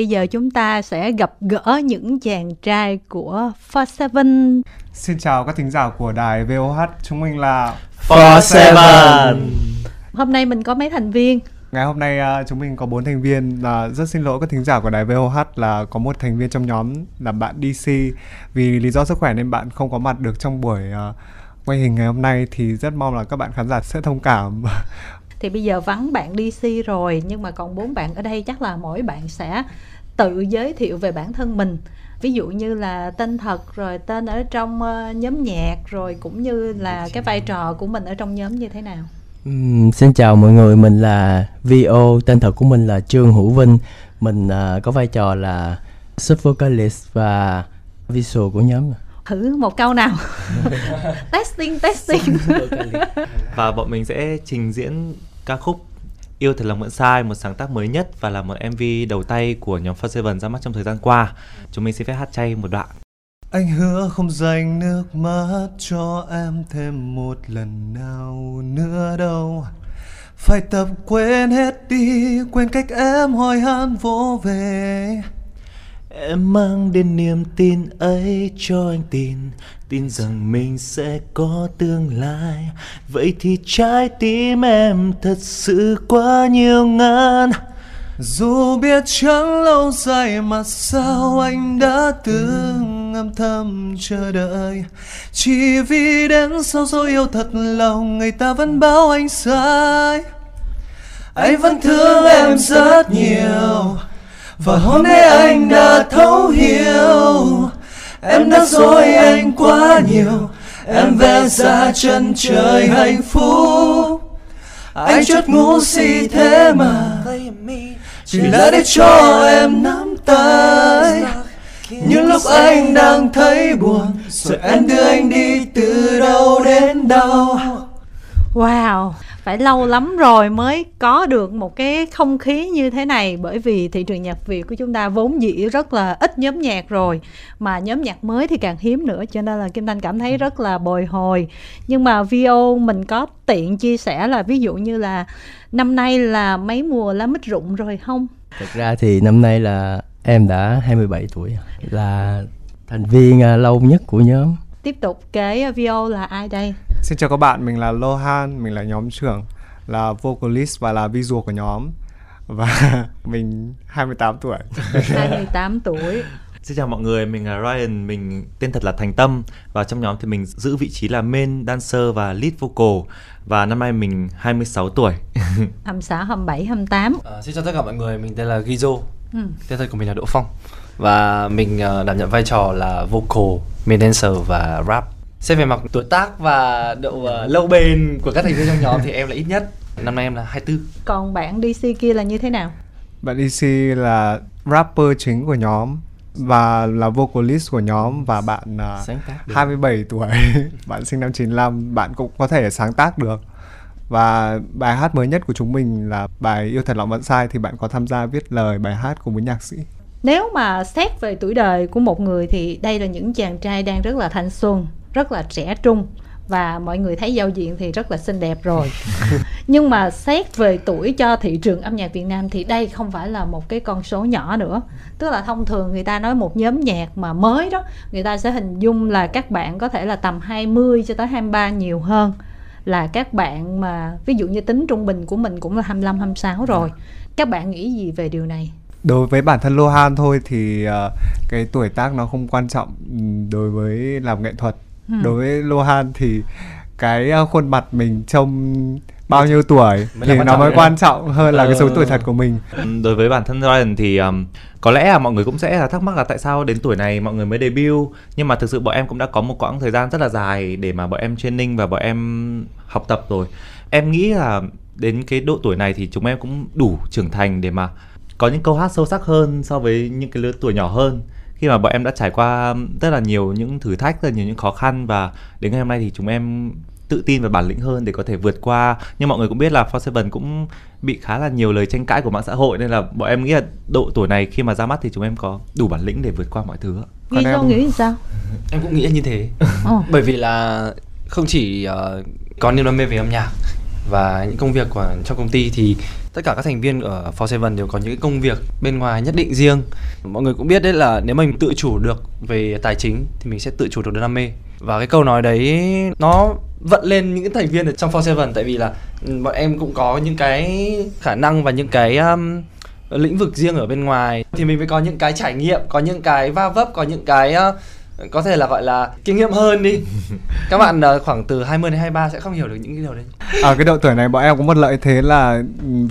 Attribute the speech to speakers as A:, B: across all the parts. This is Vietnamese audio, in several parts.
A: Bây giờ chúng ta sẽ gặp gỡ những chàng trai của For Seven.
B: Xin chào các thính giả của đài VOH, chúng mình là
C: For Seven.
A: Hôm nay mình có mấy thành viên?
B: Ngày hôm nay uh, chúng mình có bốn thành viên là uh, rất xin lỗi các thính giả của đài VOH là có một thành viên trong nhóm là bạn DC vì lý do sức khỏe nên bạn không có mặt được trong buổi uh, quay hình ngày hôm nay thì rất mong là các bạn khán giả sẽ thông cảm
A: thì bây giờ vắng bạn DC rồi nhưng mà còn bốn bạn ở đây chắc là mỗi bạn sẽ tự giới thiệu về bản thân mình ví dụ như là tên thật rồi tên ở trong uh, nhóm nhạc rồi cũng như là cái vai trò của mình ở trong nhóm như thế nào
C: Um, xin chào mọi người, mình là VO, tên thật của mình là Trương Hữu Vinh. Mình uh, có vai trò là sub vocalist và visual của nhóm.
A: Thử một câu nào. testing, testing.
D: và bọn mình sẽ trình diễn ca khúc Yêu thật lòng vẫn sai, một sáng tác mới nhất và là một MV đầu tay của nhóm Fast Seven ra mắt trong thời gian qua. Chúng mình xin phép hát chay một đoạn.
B: Anh hứa không dành nước mắt cho em thêm một lần nào nữa đâu Phải tập quên hết đi, quên cách em hỏi han vỗ về
D: Em mang đến niềm tin ấy cho anh tin. Tin rằng mình sẽ có tương lai. Vậy thì trái tim em thật sự quá nhiều ngàn.
B: Dù biết chẳng lâu dài mà sao anh đã từng âm thầm chờ đợi. Chỉ vì đến sau rồi yêu thật lòng người ta vẫn bảo anh sai. Anh vẫn thương em rất nhiều và hôm nay anh đã thấu hiểu. Em đã dối anh quá nhiều. Em vẽ ra chân trời hạnh phúc. Anh chút ngu si thế mà. Chỉ là để cho em nắm tay. Những lúc anh đang thấy buồn, rồi em đưa anh đi từ đâu đến đâu.
A: Wow phải lâu lắm rồi mới có được một cái không khí như thế này. Bởi vì thị trường nhạc Việt của chúng ta vốn dĩ rất là ít nhóm nhạc rồi mà nhóm nhạc mới thì càng hiếm nữa cho nên là Kim Thanh cảm thấy rất là bồi hồi. Nhưng mà VO mình có tiện chia sẻ là ví dụ như là năm nay là mấy mùa lá mít rụng rồi không?
C: Thực ra thì năm nay là em đã 27 tuổi là thành viên à, lâu nhất của nhóm.
A: Tiếp tục cái VO là ai đây
B: Xin chào các bạn, mình là Lohan, mình là nhóm trưởng, là vocalist và là visual của nhóm và mình 28 tuổi.
A: 28 tuổi.
D: Xin chào mọi người, mình là Ryan, mình tên thật là Thành Tâm và trong nhóm thì mình giữ vị trí là main dancer và lead vocal và năm nay mình 26 tuổi.
A: 26, 27, 28.
E: À, xin chào tất cả mọi người, mình tên là Gizo. Ừ. Tên thật của mình là Đỗ Phong và mình uh, đảm nhận vai trò là vocal, main dancer và rap Xét về mặt tuổi tác và độ uh, lâu bền của các thành viên trong nhóm thì em là ít nhất. Năm nay em là 24.
A: Còn bạn DC kia là như thế nào?
B: Bạn DC là rapper chính của nhóm và là vocalist của nhóm và bạn uh, sáng tác 27 tuổi, bạn sinh năm 95, bạn cũng có thể sáng tác được. Và bài hát mới nhất của chúng mình là bài Yêu thật lòng vẫn sai thì bạn có tham gia viết lời bài hát cùng với nhạc sĩ.
A: Nếu mà xét về tuổi đời của một người thì đây là những chàng trai đang rất là thanh xuân, rất là trẻ trung và mọi người thấy giao diện thì rất là xinh đẹp rồi. Nhưng mà xét về tuổi cho thị trường âm nhạc Việt Nam thì đây không phải là một cái con số nhỏ nữa. Tức là thông thường người ta nói một nhóm nhạc mà mới đó người ta sẽ hình dung là các bạn có thể là tầm 20 cho tới 23 nhiều hơn là các bạn mà ví dụ như tính trung bình của mình cũng là 25 26 rồi. Các bạn nghĩ gì về điều này?
B: Đối với bản thân Lohan thôi thì uh, cái tuổi tác nó không quan trọng đối với làm nghệ thuật. ừ. Đối với Lohan thì cái uh, khuôn mặt mình trông bao nhiêu tuổi thì nó mới quan trọng hơn là cái số tuổi thật của mình.
D: Đối với bản thân Ryan thì um, có lẽ là mọi người cũng sẽ là thắc mắc là tại sao đến tuổi này mọi người mới debut nhưng mà thực sự bọn em cũng đã có một quãng thời gian rất là dài để mà bọn em training và bọn em học tập rồi. Em nghĩ là đến cái độ tuổi này thì chúng em cũng đủ trưởng thành để mà có những câu hát sâu sắc hơn so với những cái lứa tuổi nhỏ hơn khi mà bọn em đã trải qua rất là nhiều những thử thách rất là nhiều những khó khăn và đến ngày hôm nay thì chúng em tự tin và bản lĩnh hơn để có thể vượt qua nhưng mọi người cũng biết là For Seven cũng bị khá là nhiều lời tranh cãi của mạng xã hội nên là bọn em nghĩ là độ tuổi này khi mà ra mắt thì chúng em có đủ bản lĩnh để vượt qua mọi thứ.
A: Nghĩ em... nghĩ sao?
E: Em cũng nghĩ như thế. bởi vì là không chỉ uh, có niềm đam mê về âm nhạc và những công việc của trong công ty thì tất cả các thành viên ở For Seven đều có những cái công việc bên ngoài nhất định riêng. Mọi người cũng biết đấy là nếu mình tự chủ được về tài chính thì mình sẽ tự chủ được đam mê. Và cái câu nói đấy nó vận lên những thành viên ở trong For Seven tại vì là ừ, bọn em cũng có những cái khả năng và những cái um, lĩnh vực riêng ở bên ngoài. Thì mình mới có những cái trải nghiệm có những cái va vấp có những cái uh, có thể là gọi là kinh nghiệm hơn đi. Các bạn uh, khoảng từ 20 đến 23 sẽ không hiểu được những cái điều đấy.
B: Ở à, cái độ tuổi này bọn em có một lợi thế là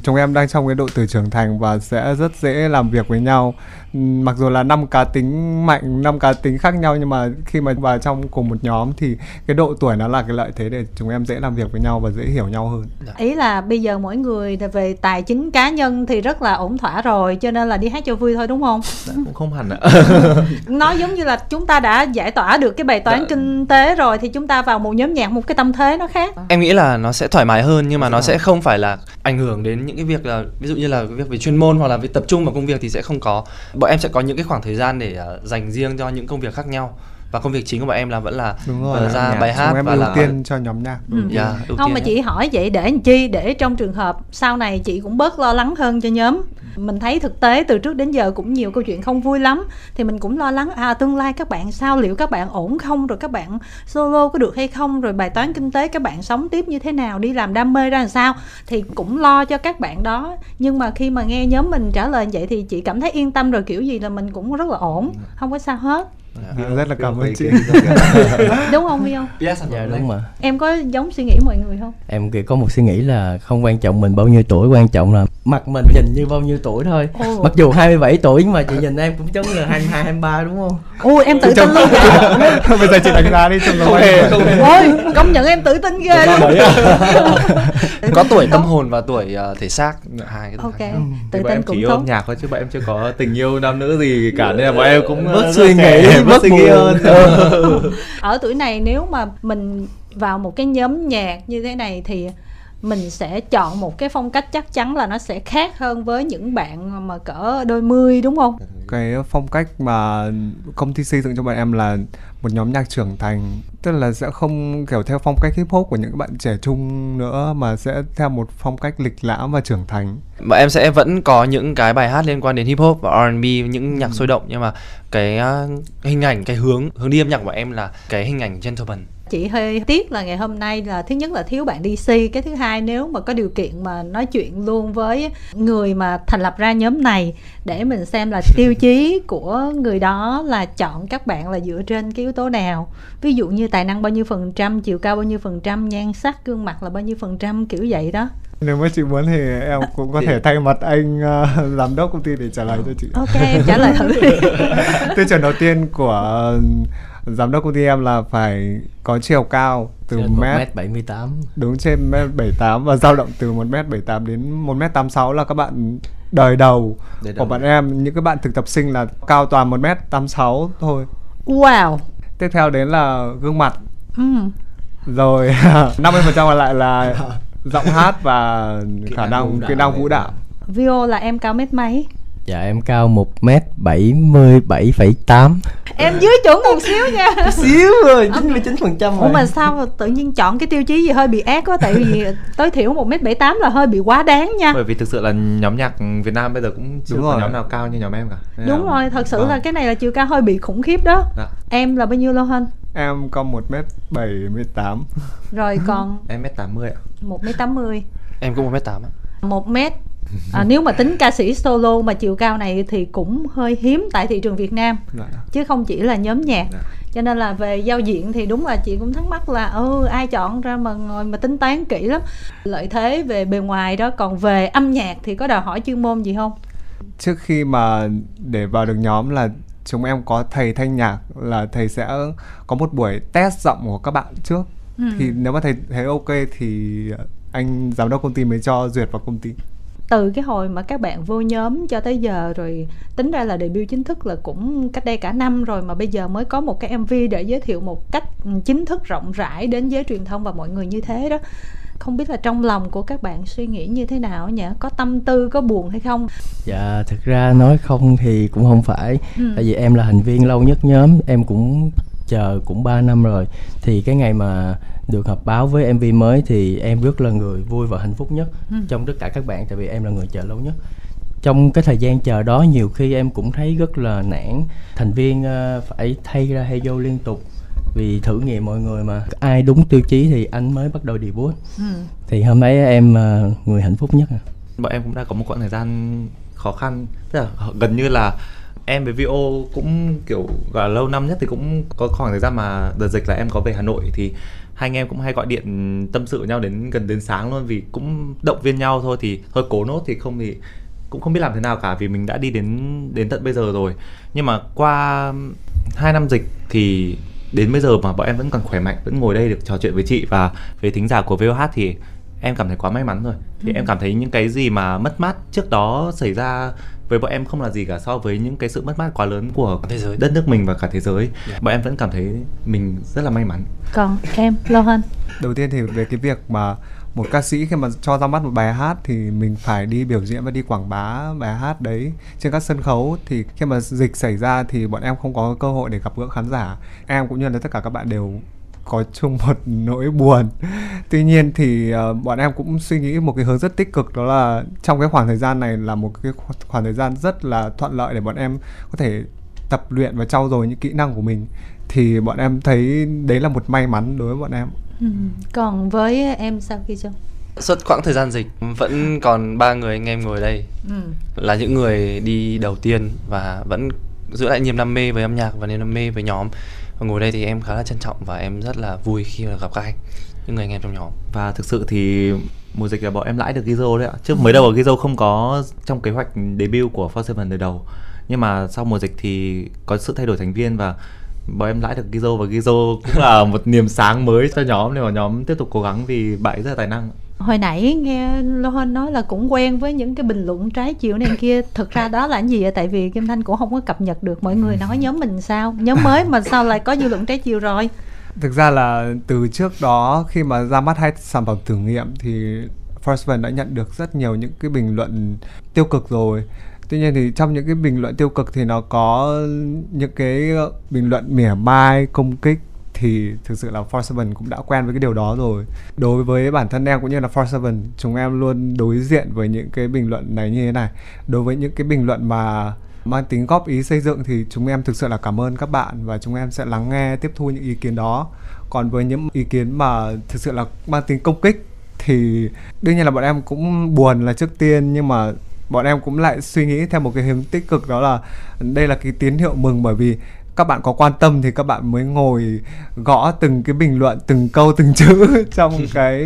B: chúng em đang trong cái độ tuổi trưởng thành và sẽ rất dễ làm việc với nhau. Mặc dù là năm cá tính mạnh năm cá tính khác nhau nhưng mà khi mà vào trong cùng một nhóm thì cái độ tuổi nó là cái lợi thế để chúng em dễ làm việc với nhau và dễ hiểu nhau hơn.
A: Dạ. ý là bây giờ mỗi người về tài chính cá nhân thì rất là ổn thỏa rồi cho nên là đi hát cho vui thôi đúng không?
D: Dạ, cũng không hẳn ạ.
A: Nó giống như là chúng ta đã giải tỏa được cái bài toán dạ. kinh tế rồi thì chúng ta vào một nhóm nhạc một cái tâm thế nó khác.
E: Em nghĩ là nó sẽ thoải mái hơn nhưng mà nó sẽ không phải là ảnh hưởng đến những cái việc là ví dụ như là việc về chuyên môn hoặc là việc tập trung vào công việc thì sẽ không có. Bọn em sẽ có những cái khoảng thời gian để uh, dành riêng cho những công việc khác nhau và công việc chính của bọn em là vẫn là
B: Đúng rồi, uh,
E: ra bài hát
B: em
E: và
B: ưu
E: là
B: tiên cho nhóm nhạc
A: ừ. yeah, dạ, không tiên mà chị hỏi vậy để làm chi? Để trong trường hợp sau này chị cũng bớt lo lắng hơn cho nhóm. Mình thấy thực tế từ trước đến giờ cũng nhiều câu chuyện không vui lắm. Thì mình cũng lo lắng à tương lai các bạn sao liệu các bạn ổn không? Rồi các bạn solo có được hay không? Rồi bài toán kinh tế các bạn sống tiếp như thế nào? Đi làm đam mê ra làm sao? Thì cũng lo cho các bạn đó. Nhưng mà khi mà nghe nhóm mình trả lời vậy thì chị cảm thấy yên tâm rồi. Kiểu gì là mình cũng rất là ổn không có sao hết
B: dạ, rất là cảm ơn chị.
A: đúng không Huy không
C: yes, dạ đúng mà
A: em có giống suy nghĩ mọi người không?
C: Em thì có một suy nghĩ là không quan trọng mình bao nhiêu tuổi quan trọng là mặt mình nhìn như bao nhiêu tuổi thôi. Ồ. mặc dù 27 tuổi nhưng mà chị nhìn em cũng giống như là 22 23 đúng không?
A: Ôi em tự tin luôn.
B: Bây giờ chị đánh giá đi trong
E: không hề
A: ôi công nhận em tự tin ghê luôn.
E: có tuổi tâm hồn và tuổi uh, thể xác hai cái
A: ok
D: tự tin cũng tốt. nhạc thôi chứ bọn em chưa có tình yêu nam nữ gì cả nên là bọn em cũng
C: bớt suy nghĩ suy nghĩ hơn.
A: Ở tuổi này nếu mà mình vào một cái nhóm nhạc như thế này thì mình sẽ chọn một cái phong cách chắc chắn là nó sẽ khác hơn với những bạn mà cỡ đôi mươi đúng không?
B: Cái phong cách mà công ty xây dựng cho bọn em là một nhóm nhạc trưởng thành tức là sẽ không kiểu theo phong cách hip hop của những bạn trẻ trung nữa mà sẽ theo một phong cách lịch lãm và trưởng thành.
E: Mà em sẽ vẫn có những cái bài hát liên quan đến hip hop và R&B những nhạc sôi động nhưng mà cái uh, hình ảnh cái hướng hướng đi âm nhạc của em là cái hình ảnh gentleman
A: chị hơi tiếc là ngày hôm nay là thứ nhất là thiếu bạn DC cái thứ hai nếu mà có điều kiện mà nói chuyện luôn với người mà thành lập ra nhóm này để mình xem là tiêu chí của người đó là chọn các bạn là dựa trên cái yếu tố nào. Ví dụ như tài năng bao nhiêu phần trăm chiều cao bao nhiêu phần trăm nhan sắc gương mặt là bao nhiêu phần trăm kiểu vậy đó.
B: Nếu mà chị muốn thì em cũng có thể thay mặt anh uh, giám đốc công ty để trả lời cho chị.
A: Ok em trả lời. Thử đi
B: tiêu chuẩn đầu tiên của uh, giám đốc công ty em là phải có chiều cao từ
C: trên mét. bảy mươi tám.
B: Đúng trên mét bảy tám và dao động từ một mét bảy tám đến một mét tám sáu là các bạn đời đầu đời của bạn em. Những cái bạn thực tập sinh là cao toàn một mét tám sáu thôi.
A: Wow.
B: Tiếp theo đến là gương mặt.
A: Ừ.
B: rồi 50 phần trăm còn lại là giọng hát và khả năng kỹ năng vũ đạo.
A: Vio là em cao mét mấy
C: Dạ em cao 1 m 77,8
A: Em dưới chuẩn một xíu nha.
C: Xíu rồi, 99 phần trăm
A: Ủa mà sao tự nhiên chọn cái tiêu chí gì hơi bị ác quá? Tại vì tối thiểu 1 m 78 là hơi bị quá đáng nha.
D: Bởi vì thực sự là nhóm nhạc Việt Nam bây giờ cũng chưa Đúng có rồi. nhóm nào cao như nhóm em cả.
A: Nên Đúng là... rồi, thật sự vâng. là cái này là chiều cao hơi bị khủng khiếp đó. Dạ. Em là bao nhiêu lâu hơn?
B: Em có 1 m 78
A: Rồi còn
D: Em m 80 ạ.
A: 1 m 80
E: Em cũng 1 m 8 ạ.
A: 1 m à, nếu mà tính ca sĩ solo mà chiều cao này thì cũng hơi hiếm tại thị trường Việt Nam dạ. chứ không chỉ là nhóm nhạc dạ. cho nên là về giao diện thì đúng là chị cũng thắc mắc là ừ ai chọn ra mà ngồi mà tính toán kỹ lắm lợi thế về bề ngoài đó còn về âm nhạc thì có đòi hỏi chuyên môn gì không
B: trước khi mà để vào được nhóm là chúng em có thầy thanh nhạc là thầy sẽ có một buổi test giọng của các bạn trước ừ. thì nếu mà thầy thấy ok thì anh giám đốc công ty mới cho duyệt vào công ty
A: từ cái hồi mà các bạn vô nhóm cho tới giờ rồi tính ra là debut chính thức là cũng cách đây cả năm rồi mà bây giờ mới có một cái MV để giới thiệu một cách chính thức rộng rãi đến giới truyền thông và mọi người như thế đó. Không biết là trong lòng của các bạn suy nghĩ như thế nào nhỉ? Có tâm tư có buồn hay không?
C: Dạ thực ra nói không thì cũng không phải. Ừ. tại vì em là thành viên lâu nhất nhóm em cũng chờ cũng 3 năm rồi. Thì cái ngày mà được họp báo với MV mới thì em rất là người vui và hạnh phúc nhất ừ. trong tất cả các bạn tại vì em là người chờ lâu nhất. Trong cái thời gian chờ đó nhiều khi em cũng thấy rất là nản. Thành viên uh, phải thay ra hay vô liên tục vì thử nghiệm mọi người mà. Ai đúng tiêu chí thì anh mới bắt đầu debut. Ừ. thì hôm nay em uh, người hạnh phúc nhất
D: bọn em cũng đã có một quãng thời gian khó khăn. Tức là gần như là em với VO cũng kiểu gọi là lâu năm nhất thì cũng có khoảng thời gian mà đợt dịch là em có về Hà Nội thì hai anh em cũng hay gọi điện tâm sự nhau đến gần đến sáng luôn vì cũng động viên nhau thôi. Thì thôi cố nốt thì không thì cũng không biết làm thế nào cả vì mình đã đi đến đến tận bây giờ rồi. Nhưng mà qua hai năm dịch thì đến bây giờ mà bọn em vẫn còn khỏe mạnh vẫn ngồi đây được trò chuyện với chị và với thính giả của VOH thì em cảm thấy quá may mắn rồi. Thì ừ. em cảm thấy những cái gì mà mất mát trước đó xảy ra với bọn em không là gì cả so với những cái sự mất mát quá lớn của thế giới. đất nước mình và cả thế giới. Yeah. Bọn em vẫn cảm thấy mình rất là may mắn.
A: Còn em lo hơn
B: đầu tiên thì về cái việc mà một ca sĩ khi mà cho ra mắt một bài hát thì mình phải đi biểu diễn và đi quảng bá bài hát đấy trên các sân khấu. Thì khi mà dịch xảy ra thì bọn em không có cơ hội để gặp gỡ khán giả. Em cũng như là tất cả các bạn đều có chung một nỗi buồn. Tuy nhiên thì uh, bọn em cũng suy nghĩ một cái hướng rất tích cực đó là trong cái khoảng thời gian này là một cái khoảng thời gian rất là thuận lợi để bọn em có thể tập luyện và trau dồi những kỹ năng của mình. Thì bọn em thấy đấy là một may mắn đối với bọn em.
A: Ừ. còn với em sao kia chưa?
E: Suốt quãng thời gian dịch vẫn còn ba người anh em ngồi đây. Ừ. là những người đi đầu tiên và vẫn giữ lại niềm đam mê với âm nhạc và niềm đam mê với nhóm ngồi đây thì em khá là trân trọng và em rất là vui khi mà gặp các anh, những người anh em trong nhóm.
D: Và thực sự thì mùa dịch là bọn em lãi được Gizo đấy ạ. Trước mới đầu Gizo không có trong kế hoạch debut của For Seven từ đầu. Nhưng mà sau mùa dịch thì có sự thay đổi thành viên và bọn em lãi được Gizo và Gizo cũng là một niềm sáng mới cho nhóm. Nên mà nhóm tiếp tục cố gắng vì bạn rất là tài năng
A: hồi nãy nghe Lohan nói là cũng quen với những cái bình luận trái chiều này kia. Thực ra đó là cái gì vậy? Tại vì Kim Thanh cũng không có cập nhật được. Mọi người nói nhóm mình sao? Nhóm mới mà sao lại có dư luận trái chiều rồi?
B: Thực ra là từ trước đó khi mà ra mắt hai sản phẩm thử nghiệm thì First One đã nhận được rất nhiều những cái bình luận tiêu cực rồi. Tuy nhiên thì trong những cái bình luận tiêu cực thì nó có những cái bình luận mỉa mai công kích thì thực sự là For Seven cũng đã quen với cái điều đó rồi. Đối với bản thân em cũng như là For Seven, chúng em luôn đối diện với những cái bình luận này như thế này. Đối với những cái bình luận mà mang tính góp ý xây dựng thì chúng em thực sự là cảm ơn các bạn và chúng em sẽ lắng nghe, tiếp thu những ý kiến đó. Còn với những ý kiến mà thực sự là mang tính công kích thì đương nhiên là bọn em cũng buồn là trước tiên, nhưng mà bọn em cũng lại suy nghĩ theo một cái hướng tích cực đó là đây là cái tín hiệu mừng bởi vì các bạn có quan tâm thì các bạn mới ngồi gõ từng cái bình luận từng câu từng chữ trong cái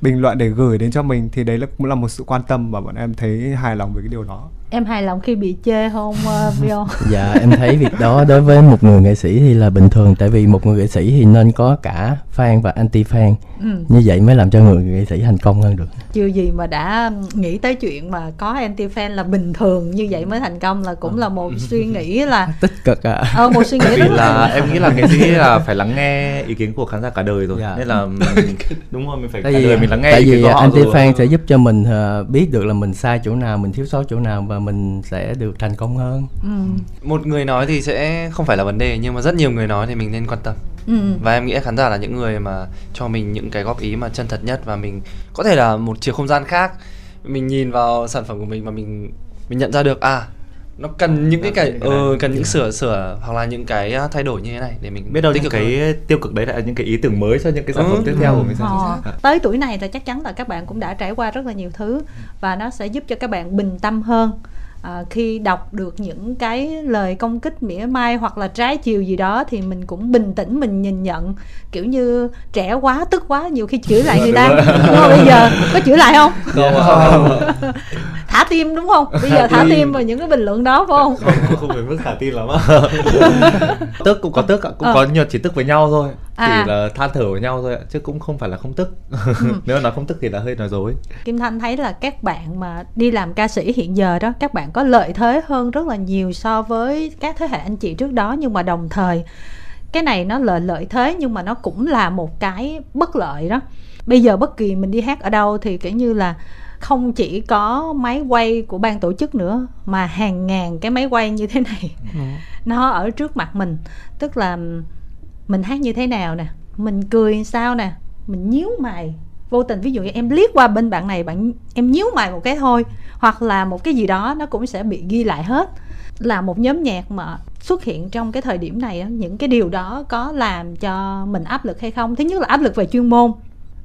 B: bình luận để gửi đến cho mình. Thì đấy là cũng là một sự quan tâm và bọn em thấy hài lòng với cái điều đó
A: em hài lòng khi bị chê không uh, Vio?
C: dạ em thấy việc đó đối với một người nghệ sĩ thì là bình thường tại vì một người nghệ sĩ thì nên có cả fan và anti fan ừ. như vậy mới làm cho người nghệ sĩ thành công hơn được.
A: Chưa gì mà đã nghĩ tới chuyện mà có anti fan là bình thường như vậy mới thành công là cũng là một suy nghĩ là
C: tích cực à
A: ờ một suy nghĩ
D: vì là em nghĩ là nghệ sĩ là phải lắng nghe ý kiến của khán giả cả đời rồi. Dạ. nên là đúng rồi mình phải tại cả vì, đời mình lắng nghe
C: tại vì anti fan sẽ giúp cho mình uh, biết được là mình sai chỗ nào mình thiếu sót chỗ nào và mình sẽ được thành công hơn ừ.
E: một người nói thì sẽ không phải là vấn đề nhưng mà rất nhiều người nói thì mình nên quan tâm ừ. và em nghĩ khán giả là những người mà cho mình những cái góp ý mà chân thật nhất và mình có thể là một chiều không gian khác mình nhìn vào sản phẩm của mình và mình mình nhận ra được à nó cần những cái cái ờ cần những sửa sửa hoặc là những cái à, thay đổi như thế này để mình
D: biết đâu những cái hơn. tiêu cực đấy là những cái ý tưởng mới cho những cái sản phẩm ừ. tiếp theo của mình
A: ờ, tới tuổi này là chắc chắn là các bạn cũng đã trải qua rất là nhiều thứ và nó sẽ giúp cho các bạn bình tâm hơn à, khi đọc được những cái lời công kích mỉa mai hoặc là trái chiều gì đó thì mình cũng bình tĩnh mình nhìn nhận. Kiểu như trẻ quá tức quá nhiều khi chửi lại người ta. Đúng không? Bây giờ có chửi lại không thả tim đúng không? Bây giờ thả tim. vào những cái bình luận đó phải không?
D: Không không phải mức thả tim lắm tức cũng có tức cũng ờ. có nhiều chỉ tức với nhau thôi. À. chỉ là than thở với nhau thôi chứ cũng không phải là không tức. Ừ. nếu nói không tức thì là hơi nói dối.
A: Kim thanh thấy là các bạn mà đi làm ca sĩ hiện giờ đó các bạn có lợi thế hơn rất là nhiều so với các thế hệ anh chị trước đó nhưng mà đồng thời cái này nó lợi lợi thế nhưng mà nó cũng là một cái bất lợi đó. Bây giờ bất kỳ mình đi hát ở đâu thì kiểu như là không chỉ có máy quay của ban tổ chức nữa mà hàng ngàn cái máy quay như thế này. Ừ. nó ở trước mặt mình. Tức là mình hát như thế nào nè mình cười sao nè mình nhíu mày. Vô tình ví dụ như em liếc qua bên bạn này bạn em nhíu mày một cái thôi hoặc là một cái gì đó nó cũng sẽ bị ghi lại hết. Là một nhóm nhạc mà xuất hiện trong cái thời điểm này những cái điều đó có làm cho mình áp lực hay không? Thứ nhất là áp lực về chuyên môn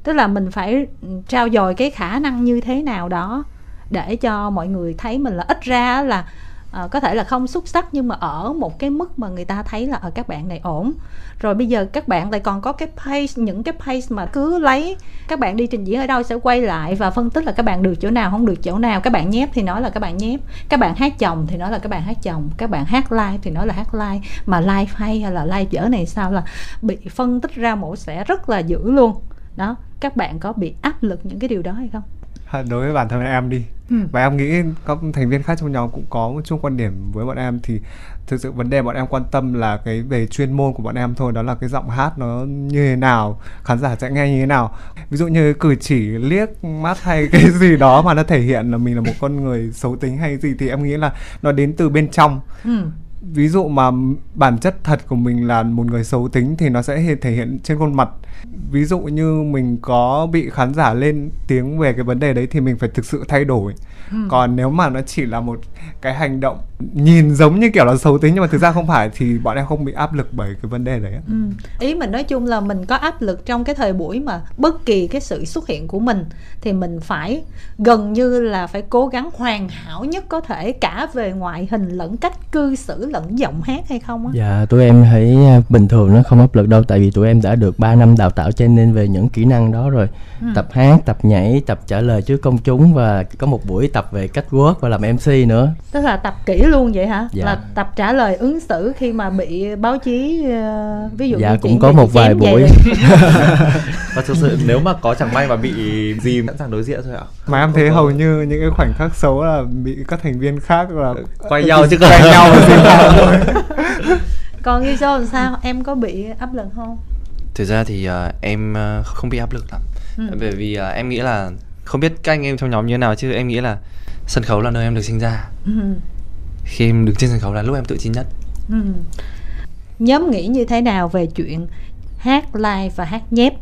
A: tức là mình phải trao dồi cái khả năng như thế nào đó để cho mọi người thấy mình là ít ra là à, có thể là không xuất sắc nhưng mà ở một cái mức mà người ta thấy là ở các bạn này ổn. Rồi bây giờ các bạn lại còn có cái pace những cái pace mà cứ lấy các bạn đi trình diễn ở đâu sẽ quay lại và phân tích là các bạn được chỗ nào không được chỗ nào. Các bạn nhép thì nói là các bạn nhép. Các bạn hát chồng thì nói là các bạn hát chồng. Các bạn hát live thì nói là hát live. Mà live hay hay là live dở này sao là bị phân tích ra mổ sẽ rất là dữ luôn đó các bạn có bị áp lực những cái điều đó hay không?
B: Đối với bản thân em đi. Ừ. và em nghĩ các thành viên khác trong nhóm cũng có một chung quan điểm với bọn em. Thì thực sự vấn đề bọn em quan tâm là cái về chuyên môn của bọn em thôi. Đó là cái giọng hát nó như thế nào khán giả sẽ nghe như thế nào. Ví dụ như cử chỉ liếc mắt hay cái gì đó mà nó thể hiện là mình là một con người xấu tính hay gì thì em nghĩ là nó đến từ bên trong. Ừ. Ví dụ mà bản chất thật của mình là một người xấu tính thì nó sẽ thể hiện trên khuôn mặt ví dụ như mình có bị khán giả lên tiếng về cái vấn đề đấy thì mình phải thực sự thay đổi ừ. còn nếu mà nó chỉ là một cái hành động nhìn giống như kiểu là xấu tính nhưng mà thực ra không phải thì bọn em không bị áp lực bởi cái vấn đề đấy
A: ừ. ý mình nói chung là mình có áp lực trong cái thời buổi mà bất kỳ cái sự xuất hiện của mình thì mình phải gần như là phải cố gắng hoàn hảo nhất có thể cả về ngoại hình lẫn cách cư xử lẫn giọng hát hay không á
C: dạ tụi em thấy à, bình thường nó không áp lực đâu tại vì tụi em đã được 3 năm đào tạo cho nên về những kỹ năng đó rồi. Ừ. tập hát tập nhảy tập trả lời trước công chúng và có một buổi tập về cách work và làm mc nữa.
A: Tức là tập kỹ luôn vậy hả? Dạ. là tập trả lời ứng xử khi mà bị báo chí uh, ví dụ
C: dạ
A: như
C: cũng có một vài buổi.
D: và thực sự nếu mà có chẳng may mà bị gì sẵn sàng đối diện thôi ạ.
B: Mà em thấy hầu như những cái khoảnh khắc xấu là bị các thành viên khác là
D: quay nhau chứ
B: quay nhau
A: thôi còn như làm sao? Em có bị áp lực không
E: thực ra thì uh, em uh, không bị áp lực lắm ừ. bởi vì uh, em nghĩ là không biết các anh em trong nhóm như thế nào chứ em nghĩ là sân khấu là nơi em được sinh ra ừ. khi em đứng trên sân khấu là lúc em tự tin nhất ừ.
A: nhóm nghĩ như thế nào về chuyện hát live và hát nhép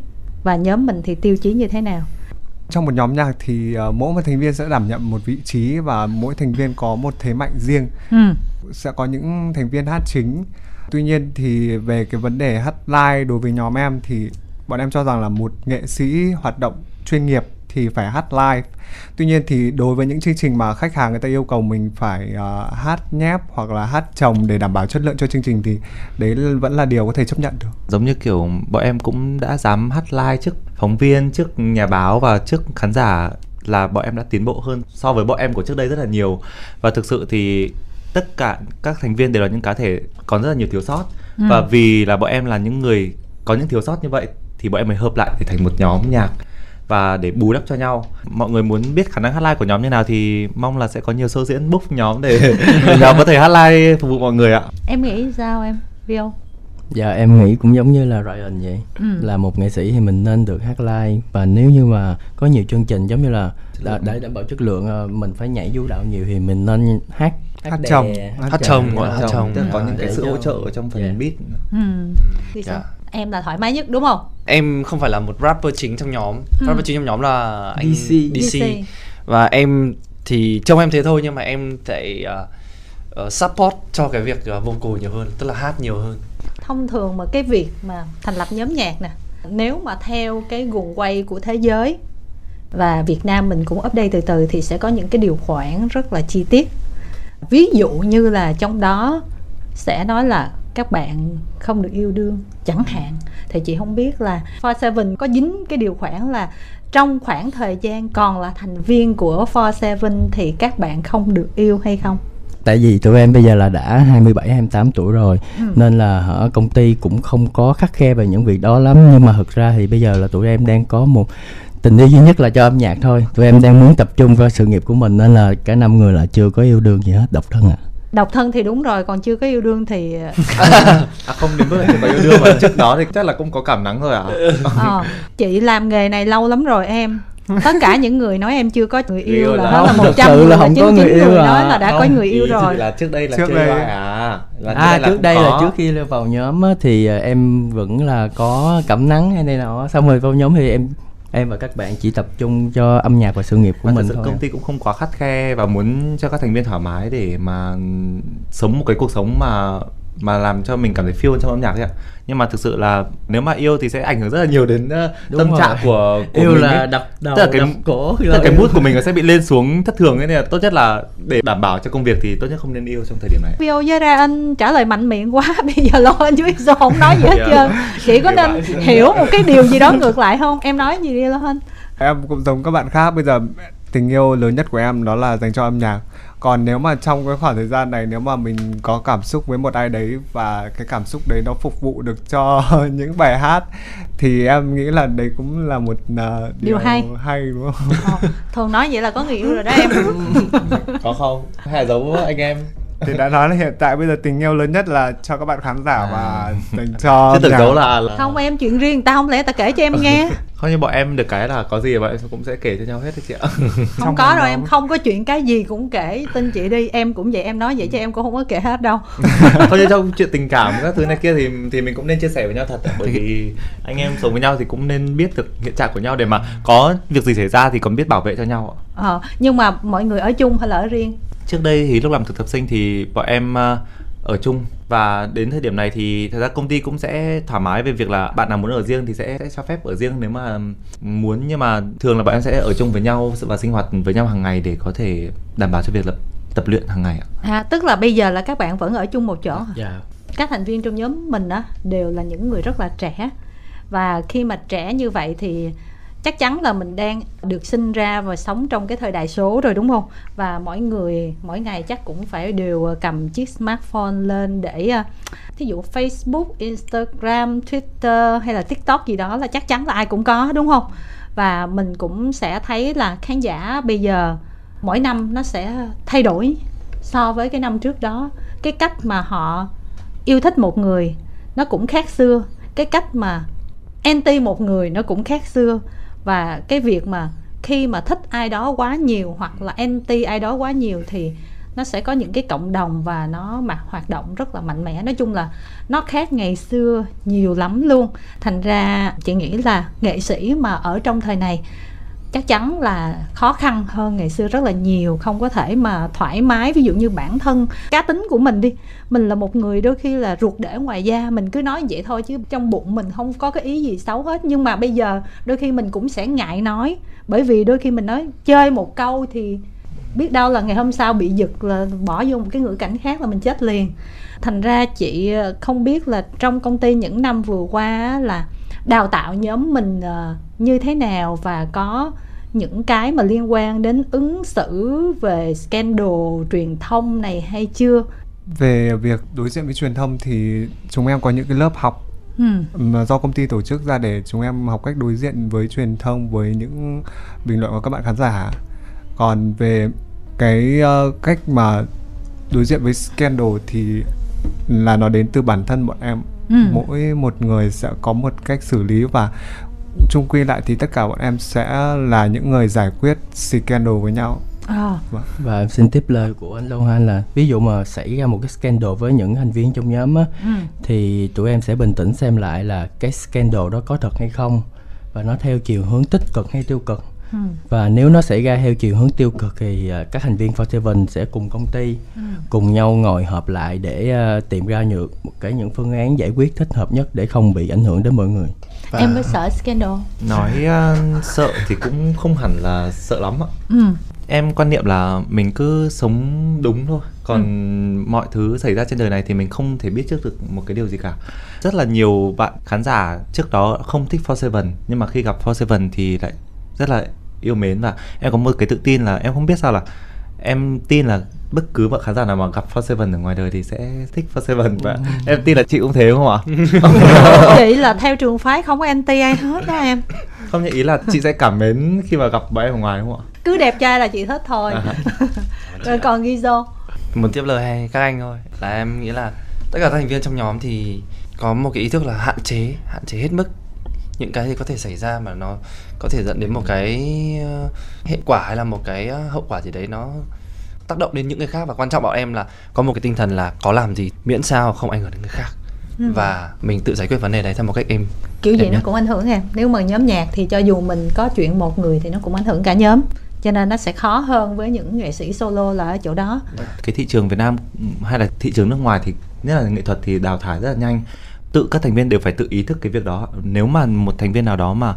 A: và nhóm mình thì tiêu chí như thế nào
B: trong một nhóm nhạc thì uh, mỗi một thành viên sẽ đảm nhận một vị trí và mỗi thành viên có một thế mạnh riêng ừ. sẽ có những thành viên hát chính tuy nhiên thì về cái vấn đề hát live đối với nhóm em thì bọn em cho rằng là một nghệ sĩ hoạt động chuyên nghiệp thì phải hát live. Tuy nhiên thì đối với những chương trình mà khách hàng người ta yêu cầu mình phải uh, hát nhép hoặc là hát chồng để đảm bảo chất lượng cho chương trình thì đấy vẫn là điều có thể chấp nhận được.
D: Giống như kiểu bọn em cũng đã dám hát live trước phóng viên trước nhà báo và trước khán giả là bọn em đã tiến bộ hơn so với bọn em của trước đây rất là nhiều. Và thực sự thì tất cả các thành viên đều là những cá thể còn rất là nhiều thiếu sót. Ừ. và vì là bọn em là những người có những thiếu sót như vậy thì bọn em mới hợp lại để thành một nhóm nhạc và để bù đắp cho nhau. Mọi người muốn biết khả năng hát live của nhóm như nào thì mong là sẽ có nhiều show diễn book nhóm để nhóm có thể hát live phục vụ mọi người ạ.
A: Em nghĩ sao em? Viu
C: Dạ em nghĩ cũng giống như là Ryan vậy ừ. Là một nghệ sĩ thì mình nên được hát live Và nếu như mà có nhiều chương trình giống như là đã, để đảm bảo chất lượng ờ, mình phải nhảy vũ đạo nhiều thì mình nên hát
B: hát chồng
E: hát chồng gọi hát chồng
D: tức có những cái sự hỗ trợ trong phần yeah. beat ừ.
A: Thì sao? Yeah. em là thoải mái nhất đúng không
E: em không phải là một rapper chính trong nhóm ừ. rapper chính trong nhóm là anh DC. DC DC và em thì trông em thế thôi nhưng mà em uh, uh, support cho cái việc uh, vocal nhiều hơn tức là hát nhiều hơn
A: thông thường mà cái việc mà thành lập nhóm nhạc nè, nếu mà theo cái guồng quay của thế giới và Việt Nam mình cũng update từ từ thì sẽ có những cái điều khoản rất là chi tiết ví dụ như là trong đó sẽ nói là các bạn không được yêu đương, chẳng hạn thì chị không biết là For Seven có dính cái điều khoản là trong khoảng thời gian còn là thành viên của For Seven thì các bạn không được yêu hay không?
C: Tại vì tụi em bây giờ là đã 27 28 tuổi rồi ừ. nên là ở công ty cũng không có khắc khe về những việc đó lắm nhưng mà thực ra thì bây giờ là tụi em đang có một tình yêu duy nhất là cho âm nhạc thôi tụi em đang muốn tập trung vào sự nghiệp của mình nên là cả năm người là chưa có yêu đương gì hết độc thân à
A: độc thân thì đúng rồi còn chưa có yêu đương thì
D: à, không đến mức là chưa có yêu đương mà trước đó thì chắc là cũng có cảm nắng rồi ạ à?
A: ờ, chị làm nghề này lâu lắm rồi em tất cả những người nói em chưa có người yêu là
D: là
A: đó là một trăm
C: là không có người yêu
A: người
C: à.
A: nói là đã có
D: Không,
A: người yêu rồi
D: là trước đây là
B: Trước đây.
D: à là
C: à trước
D: cũng
C: đây
D: có.
C: là trước khi vào nhóm á, thì à, em vẫn là có cảm nắng hay này nọ xong rồi vào nhóm thì em em và các bạn chỉ tập trung cho âm nhạc và sự nghiệp của
D: Và
C: mình
D: sự
C: thôi
D: công ty cũng không quá khắt khe và muốn cho các thành viên thoải mái để mà sống một cái cuộc sống mà mà làm cho mình cảm thấy feel trong âm nhạc ấy ạ nhưng mà thực sự là nếu mà yêu thì sẽ ảnh hưởng rất là nhiều đến uh, tâm
C: rồi.
D: trạng của, của
C: yêu
D: mình
C: là
D: ấy.
C: đập đầu
D: Tức là cái-
C: đập cổ
D: Tức là cái mood của mình nó sẽ bị lên xuống thất thường ấy nên là tốt nhất là để đảm bảo cho công việc thì tốt nhất không nên yêu trong thời điểm này
A: Video với ra anh trả lời mạnh miệng quá bây giờ lo anh chứ sao không nói gì hết
D: Dạ.
A: trơn chị có
D: Kiểu
A: nên
D: vậy.
A: hiểu một cái điều gì đó ngược lại không em nói gì đi lo anh
B: em cũng giống các bạn khác bây giờ tình yêu lớn nhất của em đó là dành cho âm nhạc còn nếu mà trong cái khoảng thời gian này nếu mà mình có cảm xúc với một ai đấy và cái cảm xúc đấy nó phục vụ được cho những bài hát thì em nghĩ là đấy cũng là một à,
A: Điều hay.
B: hay đúng không?
A: Ờ, thường nói vậy là có người yêu rồi đó em.
D: Có không? Hay là giấu anh em?
B: Thì đã nói là hiện tại bây giờ tình yêu lớn nhất là cho các bạn khán giả
D: À.
B: và dành cho
D: chứ
B: âm
D: tưởng là, là
A: không em chuyện riêng ta không lẽ ta kể cho em nghe
D: không như bọn em được cái là có gì bọn em cũng sẽ kể cho nhau hết đấy chị ạ.
A: Không có đâu. em không có chuyện cái gì cũng kể. Tin chị đi em cũng vậy em nói vậy chứ em cũng không có kể hết đâu.
D: Thôi như trong chuyện tình cảm các thứ này kia thì thì mình cũng nên chia sẻ với nhau thật bởi vì anh em sống với nhau thì cũng nên biết được hiện trạng của nhau để mà có việc gì xảy ra thì còn biết bảo vệ cho nhau ạ.
A: Ờ, nhưng mà mọi người ở chung hay là ở riêng?
D: Trước đây thì lúc làm thực tập sinh thì bọn em ờ, ở chung. Và đến thời điểm này thì thật ra công ty cũng sẽ thoải mái về việc là bạn nào muốn ở riêng thì sẽ, sẽ cho phép ở riêng. Nếu mà muốn nhưng mà thường là bọn em sẽ ở chung với nhau và sinh hoạt với nhau hàng ngày để có thể đảm bảo cho việc là tập luyện hàng ngày ạ.
A: À, tức là bây giờ là các bạn vẫn ở chung một chỗ hả?
C: dạ.
A: Các thành viên trong nhóm mình á đều là những người rất là trẻ. Và khi mà trẻ như vậy thì chắc chắn là mình đang được sinh ra và sống trong cái thời đại số rồi đúng không? Và mỗi người mỗi ngày chắc cũng phải đều ờ, cầm chiếc smartphone lên để ờ, thí dụ Facebook, Instagram, Twitter hay là TikTok gì đó là chắc chắn là ai cũng có đúng không? Và mình cũng sẽ thấy là khán giả bây giờ mỗi năm nó sẽ thay đổi so với cái năm trước đó. Cái cách mà họ yêu thích một người nó cũng khác xưa. Cái cách mà anti một người nó cũng khác xưa và cái việc mà khi mà thích ai đó quá nhiều hoặc là anti ai đó quá nhiều thì nó sẽ có những cái cộng đồng và nó mà hoạt động rất là mạnh mẽ. Nói chung là nó khác ngày xưa nhiều lắm luôn. Thành ra chị nghĩ là nghệ sĩ mà ở trong thời này chắc chắn là khó khăn hơn ngày xưa rất là nhiều, không có thể mà thoải mái. Ví dụ như bản thân, cá tính của mình đi, mình là một người đôi khi là ruột để ngoài da, mình cứ nói vậy thôi chứ trong bụng mình không có cái ý gì xấu hết. Nhưng mà bây giờ đôi khi mình cũng sẽ ngại nói, bởi vì đôi khi mình nói chơi một câu thì biết đâu là ngày hôm sau bị giật là bỏ vô một cái ngữ cảnh khác là mình chết liền. Thành ra chị ờ, không biết là trong công ty những năm vừa qua là đào tạo nhóm mình ờ, như thế nào và có những cái mà liên quan đến ứng xử về scandal truyền thông này hay chưa
B: về việc đối diện với truyền thông thì chúng em có những cái lớp học
A: ừ.
B: mà do công ty tổ chức ra để chúng em học cách đối diện với truyền thông với những bình luận của các bạn khán giả còn về cái ờ, cách mà đối diện với scandal thì là nó đến từ bản thân bọn em
A: Ừ.
B: mỗi một người sẽ có một cách xử lý và chung quy lại thì tất cả bọn em sẽ là những người giải quyết scandal với nhau
A: à,
C: và em xin tiếp lời của anh Long Han là ví dụ mà xảy ra một cái scandal với những thành viên trong nhóm á
A: ừ.
C: thì tụi em sẽ bình tĩnh xem lại là cái scandal đó có thật hay không và nó theo chiều hướng tích cực hay tiêu cực
A: Ừ.
C: và nếu nó xảy ra theo chiều hướng tiêu cực thì à, các thành viên Forseven sẽ cùng công ty
A: Ừ.
C: cùng nhau ngồi họp lại để à, tìm ra những một cái những phương án giải quyết thích hợp nhất để không bị ảnh hưởng đến mọi người Và-
A: em có sợ scandal?
D: Nói uh, sợ thì cũng không hẳn là sợ lắm ạ.
A: Ừ.
D: em quan niệm là mình cứ sống đúng thôi. Còn mọi thứ xảy ra trên đời này thì mình không thể biết trước được một cái điều gì cả. Rất là nhiều bạn khán giả trước đó không thích For Seven nhưng mà khi gặp For Seven thì lại rất là yêu mến. Và em có một cái tự tin là em không biết sao là em tin là bất cứ bạn khán giả nào mà gặp For Seven ở ngoài đời thì sẽ thích For Seven và em tin là chị cũng thế đúng không ạ?
A: chị là theo trường phái không có anti ai hết đó em
D: không như ý là chị sẽ cảm mến khi mà gặp bạn em ở ngoài đúng không ạ?
A: cứ đẹp trai là chị thích thôi
D: À.
A: rồi còn Gizo
E: Muốn tiếp lời hay các anh thôi Là em nghĩ là Tất cả các thành viên trong nhóm thì Có một cái ý thức là hạn chế Hạn chế hết mức những cái gì có thể xảy ra mà nó có thể dẫn đến một cái ờ, hệ quả hay là một cái ờ, hậu quả gì đấy nó tác động đến những người khác và quan trọng bọn em là có một cái tinh thần là có làm gì miễn sao không ảnh hưởng đến người khác.
A: Ừ.
E: và mình tự giải quyết vấn đề đấy theo một cách êm
A: kiểu gì nó cũng ảnh hưởng em nếu mà nhóm nhạc thì cho dù mình có chuyện một người thì nó cũng ảnh hưởng cả nhóm. Cho nên nó sẽ khó hơn với những nghệ sĩ solo là ở chỗ đó.
D: Cái thị trường Việt Nam hay là thị trường nước ngoài thì nhất là nghệ thuật thì đào thải rất là nhanh. Tự các thành viên đều phải tự ý thức cái việc đó. Nếu mà một thành viên nào đó mà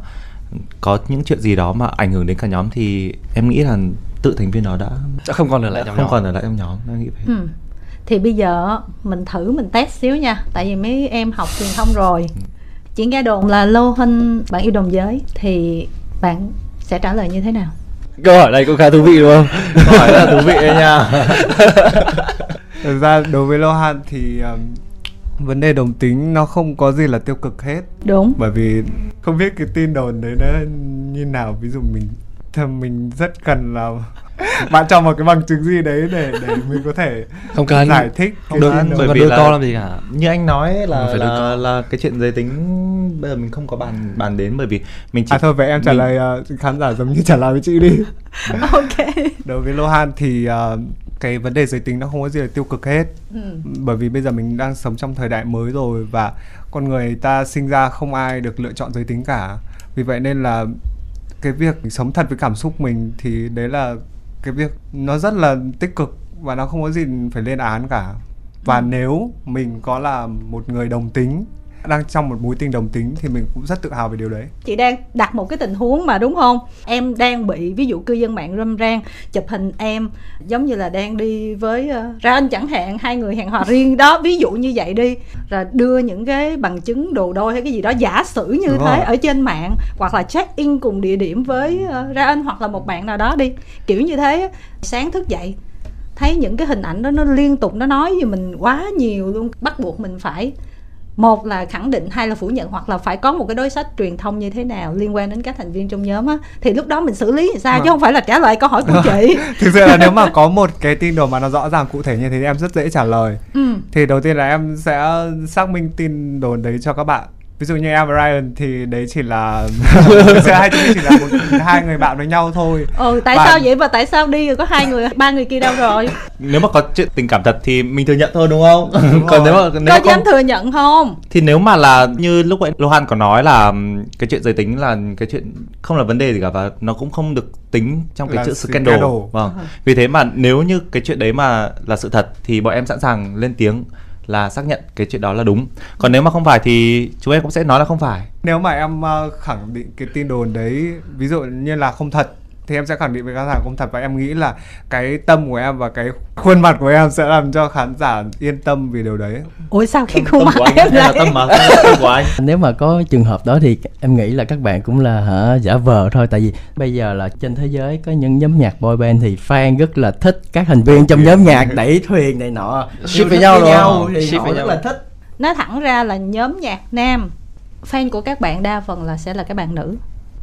D: có những chuyện gì đó mà ảnh hưởng đến cả nhóm thì em nghĩ là tự thành viên đó đã,
E: sẽ không còn ở lại
D: đã
E: trong
D: không
E: nhóm.
D: còn ở lại trong nhóm em nghĩ vậy.
A: Ừ. thì bây giờ mình thử mình test xíu nha tại vì mấy em học truyền thông rồi. Chỉ nghe đồn là lô hình bạn yêu đồng giới thì bạn sẽ trả lời như thế nào?
E: Câu hỏi này cũng khá thú vị đúng không?
D: Câu hỏi rất là thú vị đấy nha.
B: Thực ra đối với Lohan thì um, vấn đề đồng tính nó không có gì là tiêu cực hết.
A: Đúng.
B: Bởi vì không biết cái tin đồn đấy nó như nào. Ví dụ mình thì mình rất cần là bạn cho một cái bằng chứng gì đấy để để mình có thể
E: không cần
B: giải thích
E: không
B: đồn.
D: bởi vì là-
E: co làm gì cả
D: như anh nói là là,
E: co.
D: là cái chuyện giới tính bây giờ mình không có bàn bàn đến bởi vì mình chỉ
B: À thôi vậy em trả
D: mình-
B: lời uh, khán giả giống như trả lời với chị đi
A: ok
B: Đối với Lohan thì uh, cái vấn đề giới tính nó không có gì là tiêu cực hết
A: ừ.
B: bởi vì bây giờ mình đang sống trong thời đại mới rồi và con người ta sinh ra không ai được lựa chọn giới tính cả vì vậy nên là cái việc sống thật với cảm xúc mình thì đấy là cái việc nó rất là tích cực và nó không có gì phải lên án cả. Và nếu mình có là một người đồng tính đang trong một mối tình đồng tính thì mình cũng rất tự hào về điều đấy.
A: Chị đang đặt một cái tình huống mà đúng không? Em đang bị ví dụ cư dân mạng râm ran chụp hình em giống như là đang đi với uh, ra anh chẳng hạn hai người hẹn hò riêng. Đó ví dụ như vậy đi. Rồi đưa những cái bằng chứng đồ đôi hay cái gì đó giả sử như
B: Đúng
A: thế
B: rồi.
A: ở trên mạng hoặc là check in cùng địa điểm với uh, ra anh hoặc là một bạn nào đó đi. Kiểu như thế sáng thức dậy thấy những cái hình ảnh đó nó liên tục nó nói với mình quá nhiều luôn bắt buộc mình phải một là khẳng định hai là phủ nhận hoặc là phải có một cái đối sách truyền thông như thế nào liên quan đến các thành viên trong nhóm á. Thì lúc đó mình xử lý thì sao? Chứ
B: Vâng.
A: không phải là trả lời câu hỏi của chị.
B: Thực sự là nếu mà có một cái tin đồn mà nó rõ ràng cụ thể như thế thì em rất dễ trả lời.
A: Ừ.
B: thì đầu tiên là em sẽ xác minh tin đồn đấy cho các bạn ví dụ như em và Ryan thì đấy chỉ là sẽ hai chúng chỉ là một hai người bạn với nhau thôi
A: ừ tại
B: Và-
A: sao vậy và tại sao đi rồi có hai người ba người kia đâu rồi
D: nếu mà có chuyện tình cảm thật thì mình thừa nhận thôi đúng không
B: Đúng
D: còn
B: rồi.
D: nếu mà nếu
A: có dám
D: không
A: thừa nhận không
D: thì nếu mà là như lúc ấy Lohan có nói là cái chuyện giới tính là cái chuyện không là vấn đề gì cả và nó cũng không được tính trong cái
B: Là
D: chữ scandal.
B: scandal.
D: Vâng. Vì thế mà nếu như cái chuyện đấy mà là sự thật thì bọn em sẵn sàng lên tiếng là xác nhận cái chuyện đó là đúng. Còn nếu mà không phải thì chúng em cũng sẽ nói là không phải.
B: nếu mà em ờ, khẳng định cái tin đồn đấy, ví dụ như là không thật thì em sẽ khẳng định với khán giả không thật và em nghĩ là cái tâm của em và cái khuôn mặt của em sẽ làm cho khán giả yên tâm vì điều đấy
A: ủa sao khi khuôn mặt
D: của anh
A: em lại
D: tâm tâm của anh.
C: nếu mà có trường hợp đó thì em nghĩ là các bạn cũng là hả giả vờ thôi tại vì bây giờ là trên thế giới có những nhóm nhạc boy band thì fan rất là thích các thành viên trong nhóm nhạc đẩy thuyền này nọ
E: Ship với nhau không?
C: thì
E: Ship
C: họ
E: với
C: rất
E: nhau.
C: là thích
A: nói thẳng ra là nhóm nhạc nam fan của các bạn đa phần là sẽ là các bạn nữ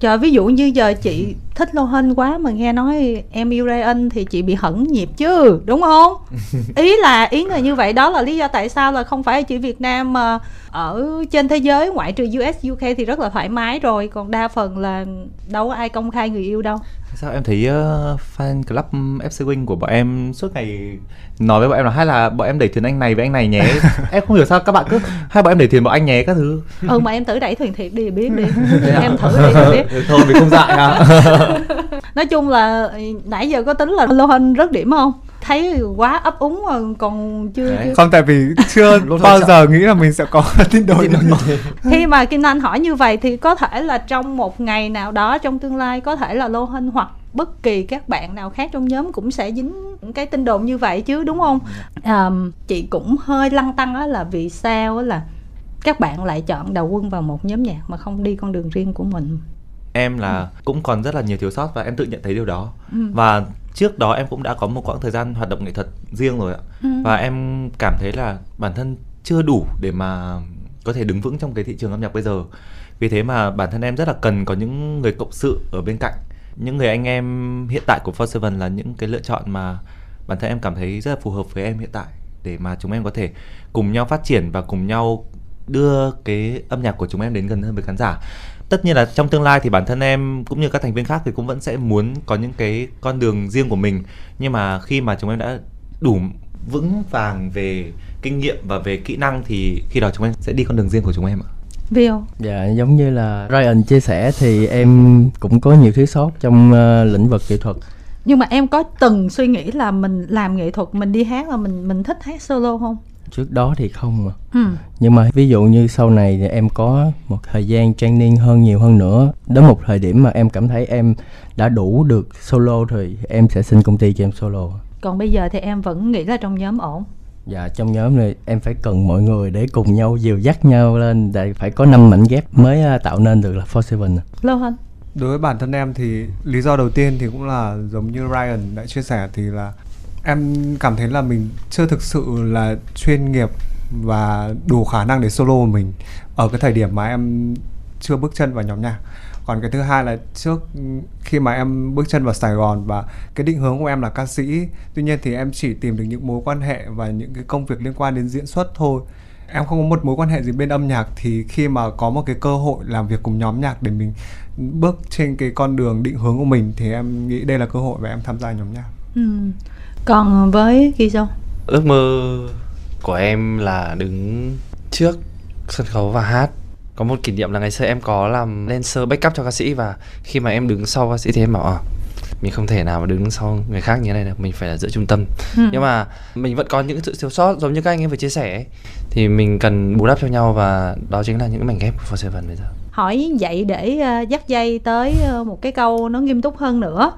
A: Trời ví dụ như giờ chị thích Lô Hân quá mà nghe nói em yêu Ryan thì chị bị hẫng nhịp chứ đúng không? Ý là ý là như vậy đó là lý do tại sao là không phải chỉ Việt Nam mà ở trên thế giới ngoại trừ US UK thì rất là thoải mái rồi còn đa phần là đâu có ai công khai người yêu đâu.
D: Sao em thấy uh, fan club FC Wing của bọn em suốt ngày nói với bọn em là hay là bọn em đẩy thuyền anh này với anh này nhé. em không hiểu sao các bạn cứ hay bọn em đẩy thuyền bọn anh nhé các thứ.
A: Ừ mà em thử đẩy thuyền thiệt đi biết đi. em thử đi biết.
D: Thôi mình không dại à.
A: nói chung là nãy giờ có tính là lô hình rất điểm không thấy quá ấp úng mà còn chưa,
D: Đấy.
A: chưa.
B: không tại vì chưa bao giờ nghĩ là mình sẽ có tin đồn như thế
A: khi mà kim anh hỏi như vậy thì có thể là trong một ngày nào đó trong tương lai có thể là lô hình hoặc bất kỳ các bạn nào khác trong nhóm cũng sẽ dính cái tin đồn như vậy chứ đúng không? À, chị cũng hơi lăn tăng á là vì sao á là các bạn lại chọn đầu quân vào một nhóm nhạc mà không đi con đường riêng của mình?
D: Em là cũng còn rất là nhiều thiếu sót và em tự nhận thấy điều đó.
A: Ừ.
D: và trước đó em cũng đã có một quãng thời gian hoạt động nghệ thuật riêng rồi ạ.
A: Ừ.
D: và em cảm thấy là bản thân chưa đủ để mà có thể đứng vững trong cái thị trường âm nhạc bây giờ. Vì thế mà bản thân em rất là cần có những người cộng sự ở bên cạnh. Những người anh em hiện tại của For Seven là những cái lựa chọn mà bản thân em cảm thấy rất là phù hợp với em hiện tại. Để mà chúng em có thể cùng nhau phát triển và cùng nhau đưa cái âm nhạc của chúng em đến gần hơn với khán giả tất nhiên là trong tương lai thì bản thân em cũng như các thành viên khác thì cũng vẫn sẽ muốn có những cái con đường riêng của mình. Nhưng mà khi mà chúng em đã đủ vững vàng về kinh nghiệm và về kỹ năng thì khi đó chúng em sẽ đi con đường riêng của chúng em ạ.
A: Viu
C: Dạ giống như là Ryan chia sẻ thì em cũng có nhiều thiếu sót trong uh, lĩnh vực kỹ thuật.
A: Nhưng mà em có từng suy nghĩ là mình làm nghệ thuật mình đi hát là mình mình thích hát solo không
C: trước đó thì không mà
A: ừ.
C: nhưng mà ví dụ như sau này thì em có một thời gian training hơn nhiều hơn nữa. Đến một thời điểm mà em cảm thấy em đã đủ được solo thì em sẽ xin công ty cho em solo.
A: Còn bây giờ thì em vẫn nghĩ là trong nhóm ổn?
C: Dạ trong nhóm này em phải cần mọi người để cùng nhau dìu dắt nhau lên để phải có năm mảnh ghép mới à, tạo nên được là Four Seven
A: lâu hơn?
B: Đối với bản thân em thì lý do đầu tiên thì cũng là giống như Ryan đã chia sẻ thì là em cảm thấy là mình chưa thực sự là chuyên nghiệp và đủ khả năng để solo của mình ở cái thời điểm mà em chưa bước chân vào nhóm nhạc còn cái thứ hai là trước khi mà em bước chân vào Sài Gòn và cái định hướng của em là ca sĩ, tuy nhiên thì em chỉ tìm được những mối quan hệ và những cái công việc liên quan đến diễn xuất thôi em không có một mối quan hệ gì bên âm nhạc thì khi mà có một cái cơ hội làm việc cùng nhóm nhạc để mình bước trên cái con đường định hướng của mình thì em nghĩ đây là cơ hội và em tham gia nhóm nhạc.
A: Ừ. Còn với Kizo?
E: Ước mơ của em là đứng trước sân khấu và hát. Có một kỷ niệm là ngày xưa em có làm dancer backup cho ca sĩ và khi mà em đứng sau ca sĩ thì em bảo à, mình không thể nào mà đứng sau người khác như thế này được mình phải là giữa trung tâm. Ừ. nhưng mà mình vẫn có những sự thiếu sót giống như các anh em vừa chia sẻ thì mình cần bù đắp cho nhau và đó chính là những mảnh ghép của For Seven bây giờ.
A: Hỏi vậy để uh, dắt dây tới uh, một cái câu nó nghiêm túc hơn nữa.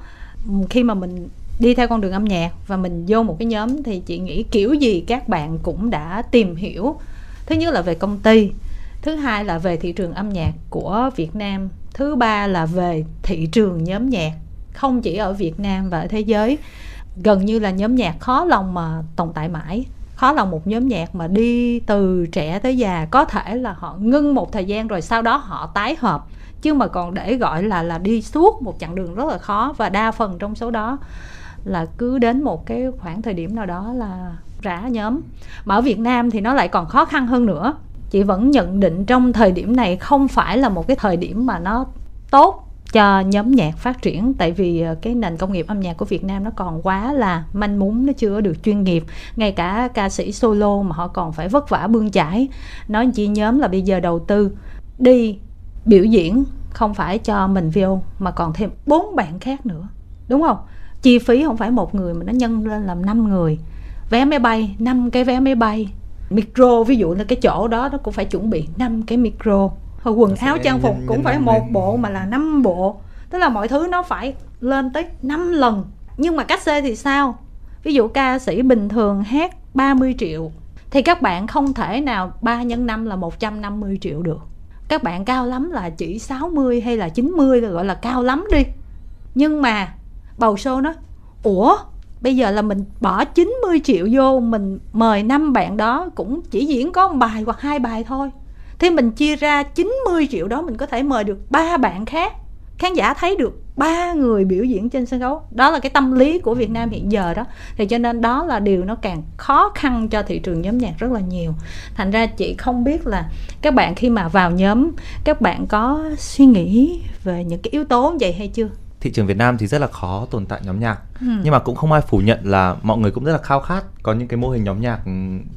A: Khi mà mình đi theo con đường âm nhạc và mình vô một cái nhóm thì chị nghĩ kiểu gì các bạn cũng đã tìm hiểu. Thứ nhất là về công ty, thứ hai là về thị trường âm nhạc của Việt Nam, thứ ba là về thị trường nhóm nhạc, không chỉ ở Việt Nam và ở thế giới. Gần như là nhóm nhạc khó lòng mà tồn tại mãi, khó lòng một nhóm nhạc mà đi từ trẻ tới già, có thể là họ ngưng một thời gian rồi sau đó họ tái hợp, chứ mà còn để gọi là là đi suốt một chặng đường rất là khó và đa phần trong số đó là cứ đến một cái khoảng thời điểm nào đó là rã nhóm. Mà ở Việt Nam thì nó lại còn khó khăn hơn nữa. Chị vẫn nhận định trong thời điểm này không phải là một cái thời điểm mà nó tốt cho nhóm nhạc phát triển, tại vì ờ, cái nền công nghiệp âm nhạc của Việt Nam nó còn quá là manh mún, nó chưa được chuyên nghiệp. Ngay cả ca sĩ solo mà họ còn phải vất vả bươn chải. Nói chi nhóm là bây giờ đầu tư đi biểu diễn không phải cho mình vô, mà còn thêm bốn bạn khác nữa. Đúng không? Chi phí không phải một người mà nó nhân lên làm năm người. Vé máy bay năm cái vé máy bay. Micro ví dụ là cái chỗ đó nó cũng phải chuẩn bị năm cái micro. Rồi quần áo trang phục cũng phải một bộ mà là năm bộ. Tức là mọi thứ nó phải lên tới 5 lần. Nhưng mà cách xê thì sao? Ví dụ ca sĩ bình thường hát 30 triệu thì các bạn không thể nào 3 nhân 5 là 150 triệu được. Các bạn cao lắm là chỉ 60 hay là 90 là gọi là cao lắm đi. Nhưng mà bầu show nó ủa, bây giờ là mình bỏ 90 triệu vô, mình mời năm bạn đó cũng chỉ diễn có một bài hoặc hai bài thôi. Thì mình chia ra 90 triệu đó mình có thể mời được ba bạn khác. Khán giả thấy được ba người biểu diễn trên sân khấu. Đó là cái tâm lý của Việt Nam hiện giờ đó. Thì cho nên đó là điều nó càng khó khăn cho thị trường nhóm nhạc rất là nhiều. Thành ra chị không biết là các bạn khi mà vào nhóm, các bạn có suy nghĩ về những cái yếu tố vậy hay chưa?
D: Thị trường Việt Nam thì rất là khó tồn tại nhóm nhạc. Ừ. nhưng mà cũng không ai phủ nhận là mọi người cũng rất là khao khát có những cái mô hình nhóm nhạc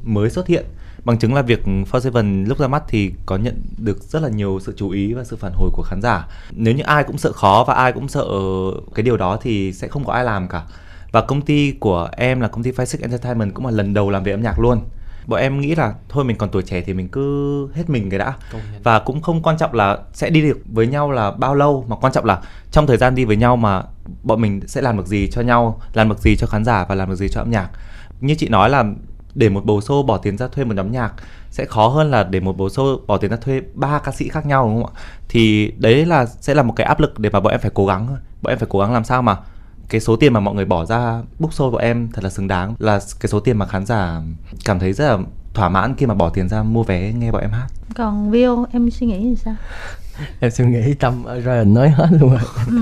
D: mới xuất hiện. Bằng chứng là việc For Seven lúc ra mắt thì có nhận được rất là nhiều sự chú ý và sự phản hồi của khán giả. Nếu như ai cũng sợ khó và ai cũng sợ cái điều đó thì sẽ không có ai làm cả. Và công ty của em là công ty Five Six Entertainment cũng là lần đầu làm về âm nhạc luôn bọn em nghĩ là thôi mình còn tuổi trẻ thì mình cứ hết mình cái đã. Và cũng không quan trọng là sẽ đi được với nhau là bao lâu mà quan trọng là trong thời gian đi với nhau mà bọn mình sẽ làm được gì cho nhau làm được gì cho khán giả và làm được gì cho âm nhạc. Như chị nói là để một bầu show bỏ tiền ra thuê một nhóm nhạc sẽ khó hơn là để một bầu show bỏ tiền ra thuê ba ca sĩ khác nhau đúng không ạ? Thì đấy là sẽ là một cái áp lực để mà bọn em phải cố gắng bọn em phải cố gắng làm sao mà cái số tiền mà mọi người bỏ ra book show của em thật là xứng đáng. Là cái số tiền mà khán giả cảm thấy rất là thỏa mãn khi mà bỏ tiền ra mua vé nghe bọn em hát
A: còn Viu em suy nghĩ như sao
C: em suy nghĩ tâm ở Ryan nói hết luôn rồi
A: ừ.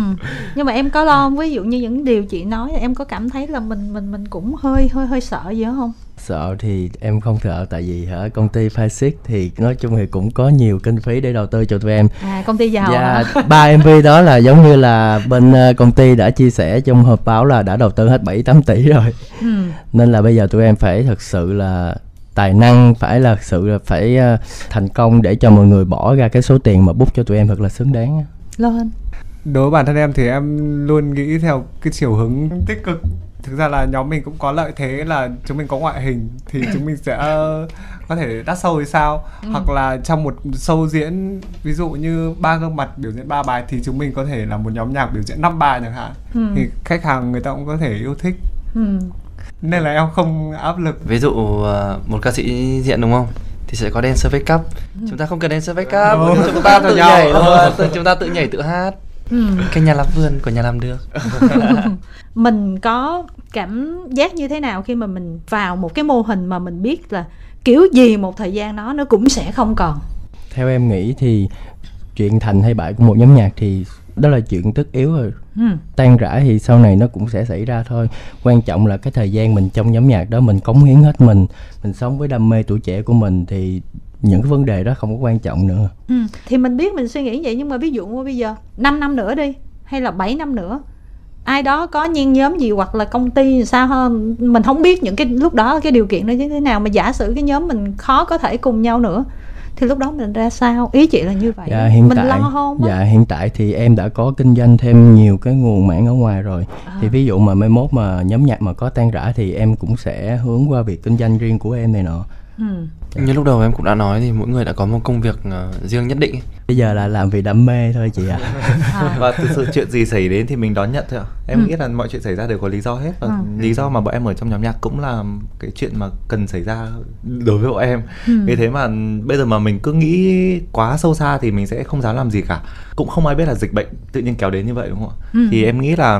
A: nhưng mà em có lo không ví dụ như những điều chị nói em có cảm thấy là mình mình mình cũng hơi hơi hơi sợ gì đó không
C: sợ thì em không sợ tại vì hả công ty Phasic thì nói chung thì cũng có nhiều kinh phí để đầu tư cho tụi em
A: à công ty giàu
C: và
A: hả?
C: ba mv đó là giống như là bên ờ, công ty đã chia sẻ trong họp báo là đã đầu tư hết 7 8 tỷ rồi
A: ừ.
C: nên là bây giờ tụi em phải thật sự là tài năng phải là sự là phải ờ, thành công để cho mọi người bỏ ra cái số tiền mà bút cho tụi em thật là xứng đáng á.
A: lo anh
B: đối với bản thân em thì em luôn nghĩ theo cái chiều hướng tích cực thực ra là nhóm mình cũng có lợi thế là chúng mình có ngoại hình thì chúng mình sẽ có thể đắt sâu hay sao
A: Ừ.
B: hoặc là trong một show diễn ví dụ như ba gương mặt biểu diễn ba bài thì chúng mình có thể là một nhóm nhạc biểu diễn năm bài chẳng hạn
A: ừ.
B: thì khách hàng người ta cũng có thể yêu thích
A: Ừ.
B: nên là em không áp lực.
E: Ví dụ ờ, một ca sĩ diện đúng không? Thì sẽ có dancer fake up. Chúng ta không cần dancer fake up.
B: Ừ.
E: chúng ta tự nhảy thôi. Tự- chúng ta tự nhảy tự hát.
A: Ừ.
E: cái nhà làm vườn của nhà làm được.
A: Mình có cảm giác như thế nào khi mà mình vào một cái mô hình mà mình biết là kiểu gì một thời gian đó nó cũng sẽ không còn?
C: Theo em nghĩ thì chuyện thành hay bại của một nhóm nhạc thì đó là chuyện tất yếu rồi
A: ừ.
C: tan rã thì sau này nó cũng sẽ xảy ra thôi quan trọng là cái thời gian mình trong nhóm nhạc đó mình cống hiến hết mình mình sống với đam mê tuổi trẻ của mình thì những cái vấn đề đó không có quan trọng nữa
A: Ừ. thì mình biết mình suy nghĩ vậy nhưng mà ví dụ như bây giờ 5 năm nữa đi hay là 7 năm nữa ai đó có nhen nhóm gì hoặc là công ty sao hơn mình không biết những cái lúc đó cái điều kiện nó như thế nào mà giả sử cái nhóm mình khó có thể cùng nhau nữa thì lúc đó mình ra sao ý chị là như vậy
C: dạ hiện
A: mình
C: tại
A: lo không á?
C: dạ hiện tại thì em đã có kinh doanh thêm nhiều cái nguồn mảng ở ngoài rồi
A: À.
C: thì ví dụ mà mai mốt mà nhóm nhạc mà có tan rã thì em cũng sẽ hướng qua việc kinh doanh riêng của em này nọ
A: ừ.
E: như lúc đầu em cũng đã nói thì mỗi người đã có một công việc ờ, riêng nhất định
C: bây giờ là làm vì đam mê thôi chị ạ
A: à.
D: và thực sự chuyện gì xảy đến thì mình đón nhận thôi ạ em
A: Ừ.
D: nghĩ là mọi chuyện xảy ra đều có lý do hết và
A: Ừ.
D: lý do mà bọn em ở trong nhóm nhạc cũng là cái chuyện mà cần xảy ra đối với bọn em
A: Ừ.
D: vì thế mà bây giờ mà mình cứ nghĩ quá sâu xa thì mình sẽ không dám làm gì cả cũng không ai biết là dịch bệnh tự nhiên kéo đến như vậy đúng không ạ
A: Ừ.
D: thì em nghĩ là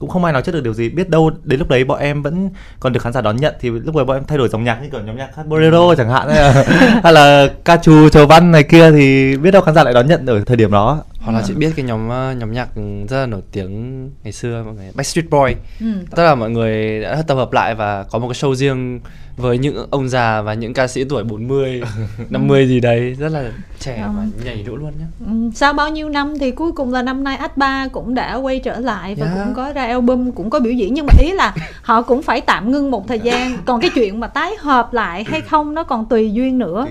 D: cũng không ai nói trước được điều gì. Biết đâu đến lúc đấy bọn em vẫn còn được khán giả đón nhận thì lúc đấy bọn em thay đổi dòng nhạc như kiểu nhóm nhạc hát bolero chẳng hạn hay là, hay là ca trù chầu văn này kia thì biết đâu khán giả lại đón nhận ở thời điểm đó
E: hoặc là chị biết cái nhóm ờ, nhóm nhạc rất là nổi tiếng ngày xưa mọi người Backstreet Boy
A: Ừ.
E: tức là mọi người đã tập hợp lại và có một cái show riêng với những ông già và những ca sĩ tuổi 40, 50 gì đấy. Rất là trẻ và nhảy đỗ luôn nhá.
A: Ừ, sau bao nhiêu năm thì cuối cùng là năm nay H3 cũng đã quay trở lại và
E: Yeah.
A: cũng có ra album cũng có biểu diễn. Nhưng mà ý là họ cũng phải tạm ngưng một thời gian. Còn cái chuyện mà tái hợp lại hay không nó còn tùy duyên nữa.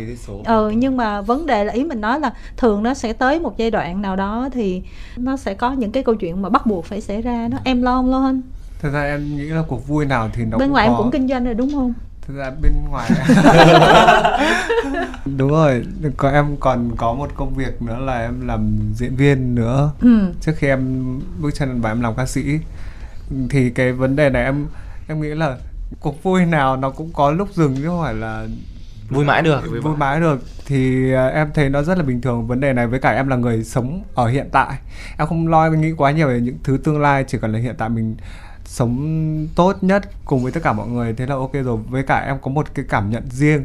A: Ừ nhưng mà vấn đề là ý mình nói là thường nó sẽ tới một giai đoạn nào đó thì nó sẽ có những cái câu chuyện mà bắt buộc phải xảy ra. Đó em lo không lo hơn
B: thực ra em nghĩ là cuộc vui nào thì nó
A: bên
B: cũng
A: ngoài
B: có.
A: em cũng kinh doanh rồi đúng không?
B: Thực ra bên ngoài đúng rồi có em còn có một công việc nữa là em làm diễn viên nữa.
A: Ừ.
B: Trước khi em bước chân vào em làm ca sĩ. Thì cái vấn đề này em em nghĩ là cuộc vui nào nó cũng có lúc dừng chứ không phải là
E: Vui mãi được.
B: vui mãi được. Thì à, em thấy nó rất là bình thường vấn đề này với cả em là người sống ở hiện tại. Em không lo nghĩ quá nhiều về những thứ tương lai chỉ cần là hiện tại mình sống tốt nhất cùng với tất cả mọi người thế là ok rồi. Với cả em có một cái cảm nhận riêng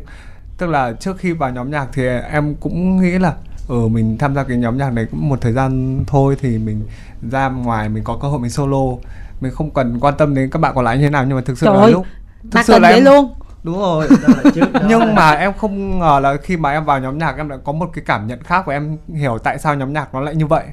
B: tức là trước khi vào nhóm nhạc thì em cũng nghĩ là ừ mình tham gia cái nhóm nhạc này cũng một thời gian thôi thì mình ra ngoài mình có cơ hội mình solo. Mình không cần quan tâm đến các bạn còn lại như thế nào nhưng mà thực sự
A: Trời
B: là
A: ơi,
B: lúc
A: mà cần vậy
B: em
A: luôn
B: đúng rồi. Nhưng mà em không ngờ là khi mà em vào nhóm nhạc em lại có một cái cảm nhận khác và em hiểu tại sao nhóm nhạc nó lại như vậy.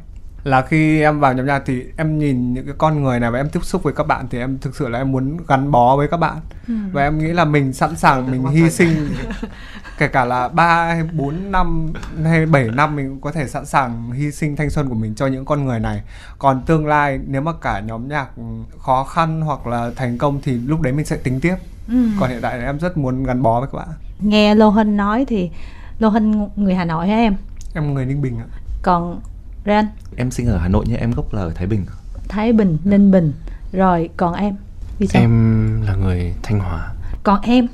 B: Là khi em vào nhóm nhạc thì em nhìn những cái con người này và em tiếp xúc với các bạn thì em thực sự là em muốn gắn bó với các bạn.
A: Ừ.
B: và em nghĩ là mình sẵn sàng mình hy sinh. kể cả là 3 hay 4 năm hay 7 năm mình cũng có thể sẵn sàng hy sinh thanh xuân của mình cho những con người này. Còn tương lai nếu mà cả nhóm nhạc khó khăn hoặc là thành công thì lúc đấy mình sẽ tính tiếp
A: ừ.
B: còn hiện tại thì em rất muốn gắn bó với các bạn.
A: Nghe Lô Hinh nói thì Lô Hinh người Hà Nội hả em?
B: Em người ninh bình ạ.
A: Còn Ran
D: em sinh ở hà nội nhưng em gốc là ở thái bình.
A: Thái Bình Ninh Bình. Rồi còn em? Vì sao?
E: Em là người Thanh Hóa.
A: còn em?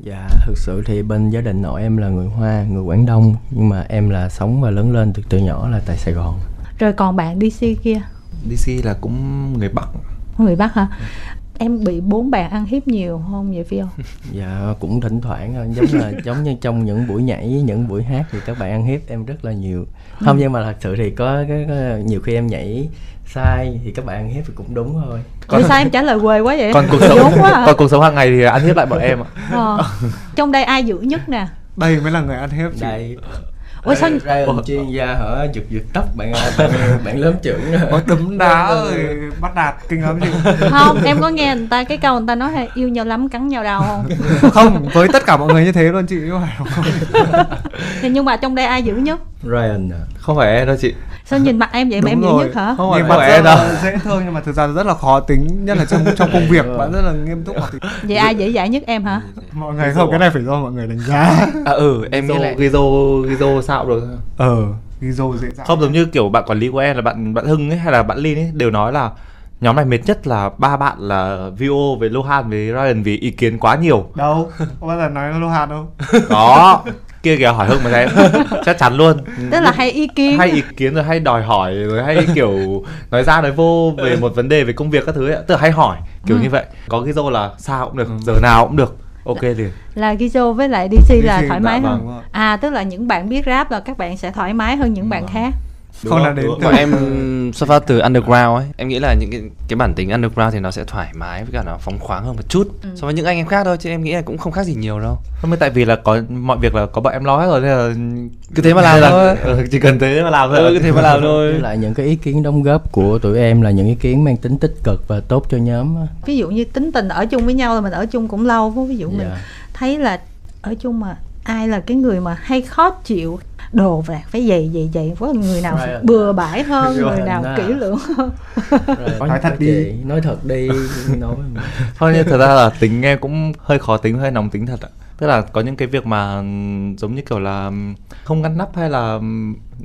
C: Dạ, thực sự thì bên gia đình nội em là người Hoa, người Quảng Đông. Nhưng mà em là sống và lớn lên từ từ nhỏ là tại Sài Gòn.
A: Rồi còn bạn DC kia?
D: Dc là cũng người bắc.
A: Người Bắc hả em bị bốn bạn ăn hiếp nhiều không vậy phi không
C: dạ cũng thỉnh thoảng thôi. Giống là giống như trong những buổi nhảy những buổi hát thì các bạn ăn hiếp em rất là nhiều. Không nhưng mà thật sự thì có cái có, nhiều khi em nhảy sai thì các bạn ăn hiếp thì cũng đúng thôi.
A: Vì sao em trả lời quê quá vậy?
D: Còn cuộc sống
A: quá à.
D: còn cuộc sống hàng ngày thì ăn hiếp lại bọn em ạ.
A: Ờ. trong đây ai dữ nhất nè?
B: Đây mới là người ăn hiếp chị.
C: Đây
A: Ủa sao
C: Ryan chuyên gia hả? Giật giật tóc bạn bạn, bạn lớn trưởng
B: có đấm đá rồi. bắt đạt kinh lắm chị
A: không em có nghe người ta cái câu người ta nói là yêu nhau lắm cắn nhau đau không?
B: Không với tất cả mọi người như thế luôn chị chứ không phải không.
A: Thì nhưng mà trong đây ai dữ nhất
C: Ryan à?
D: Không phải em đâu chị.
A: Sao nhìn mặt em vậy? Mà em
B: Đúng
A: dữ
B: rồi.
A: nhất hả?
D: Không
B: nhìn
D: phải
B: mặt rất
D: em đâu.
B: dễ thương nhưng mà thực ra rất là khó tính nhất là trong trong công việc. Bạn rất là nghiêm túc thì
A: vậy ai dễ dãi nhất em hả?
B: Mọi người không cái này phải do mọi người đánh giá.
E: À ừ em nghĩ
D: Gizo,
E: lại
D: Gizo, Gizo sao được
B: ờ dô dễ dàng
D: không giống như kiểu bạn quản lý của em là bạn bạn Hưng ấy hay là bạn Linh ấy đều nói là nhóm này mệt nhất là ba bạn là VO với Lohan với Ryan vì ý kiến quá nhiều.
B: Đâu? Có bao giờ nói hạt đâu?
D: Có kia kìa hỏi Hưng mà xem. Chắc chắn luôn.
A: Tức là hay ý kiến.
D: Hay ý kiến rồi hay đòi hỏi rồi hay kiểu nói ra nói vô về một vấn đề về công việc các thứ ấy tức là hay hỏi kiểu
A: Ừ.
D: như vậy. Có cái dô là sao cũng được giờ nào cũng được. Ok thì
A: là Gizo với lại DC là
B: DC,
A: thoải
B: dạ
A: mái
B: vâng,
A: hơn.
B: vâng.
A: à tức là những bạn biết rap là các bạn sẽ thoải mái hơn những bạn khác
B: không là đến từ
E: bọn em xuất phát từ underground ấy. Em nghĩ là những cái cái bản tính underground thì nó sẽ thoải mái với cả nó phóng khoáng hơn một chút.
A: Ừ.
E: so với những anh em khác thôi chứ em nghĩ là cũng không khác gì nhiều đâu.
D: Không tại vì là có mọi việc là có bọn em lo hết rồi nên là
E: cứ thế mà làm
D: là-
E: thôi.
D: Ừ, chỉ cần thế mà làm thôi.
E: Ừ, cứ thế mà làm thôi.
C: Với lại những cái ý kiến đóng góp của tụi em là những ý kiến mang tính tích cực và tốt cho nhóm
A: ví dụ như tính tình ở chung với nhau là mình ở chung cũng lâu ví dụ mình
C: Dạ.
A: thấy là ở chung mà ai là cái người mà hay khó chịu đồ vạt phải dày dày dày có người nào
C: Ryan.
A: bừa bãi hơn người
C: Ryan
A: nào
C: à.
A: kỹ lưỡng hơn
C: Rồi,
B: Nói thật đi.
C: chị, nói thật đi nói
D: thôi nhưng thật ra là tính em cũng hơi khó tính hơi nóng tính thật ạ tức là có những cái việc mà giống như kiểu là không ngăn nắp hay là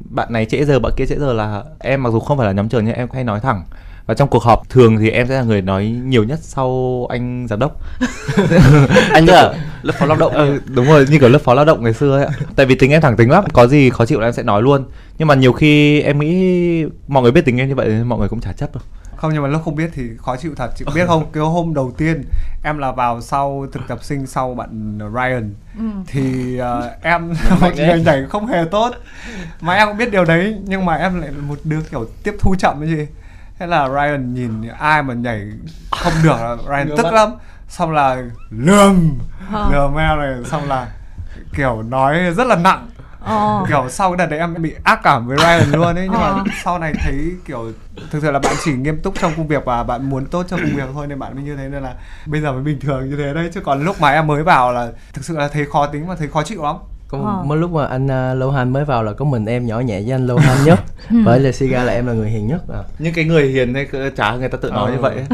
D: bạn này trễ giờ bạn kia trễ giờ là em mặc dù không phải là nhóm trưởng nhưng em hay nói thẳng và trong cuộc họp thường thì em sẽ là người nói nhiều nhất sau anh giám đốc.
E: Anh tức là lớp phó lao động
D: ừ, đúng rồi như kiểu lớp phó lao động ngày xưa ấy ạ. Tại vì tính em thẳng tính lắm có gì khó chịu là em sẽ nói luôn. Nhưng mà nhiều khi em nghĩ mọi người biết tính em như vậy nên mọi người cũng chả chấp đâu.
B: Không nhưng mà lúc không biết thì khó chịu thật. Chị biết không cái hôm đầu tiên em là vào sau thực tập sinh sau bạn Ryan.
A: Ừ.
B: thì ờ, em một người nhảy không hề tốt. Mà em cũng biết điều đấy nhưng mà em lại là một đứa kiểu tiếp thu chậm cái gì thế là Ryan nhìn ai mà nhảy không được là Ryan tức lắm xong là lườm
A: Ờ.
B: lườm em này xong là kiểu nói rất là nặng
A: Ờ.
B: kiểu sau cái đợt đấy em bị ác cảm với Ryan luôn ấy nhưng
A: Ờ.
B: mà sau này thấy kiểu thực sự là bạn chỉ nghiêm túc trong công việc và bạn muốn tốt cho công việc thôi nên bạn mới như thế nên là bây giờ mới bình thường như thế đấy chứ còn lúc mà em mới vào là thực sự là thấy khó tính và thấy khó chịu lắm
C: có
A: Ờ.
C: mới lúc mà anh uh, Lohan mới vào là có mình em nhỏ nhẹ với anh Lohan nhất với là Siga là em là người hiền nhất à.
D: những cái người hiền hay chả người ta tự nói
B: Ừ.
D: như vậy ấy.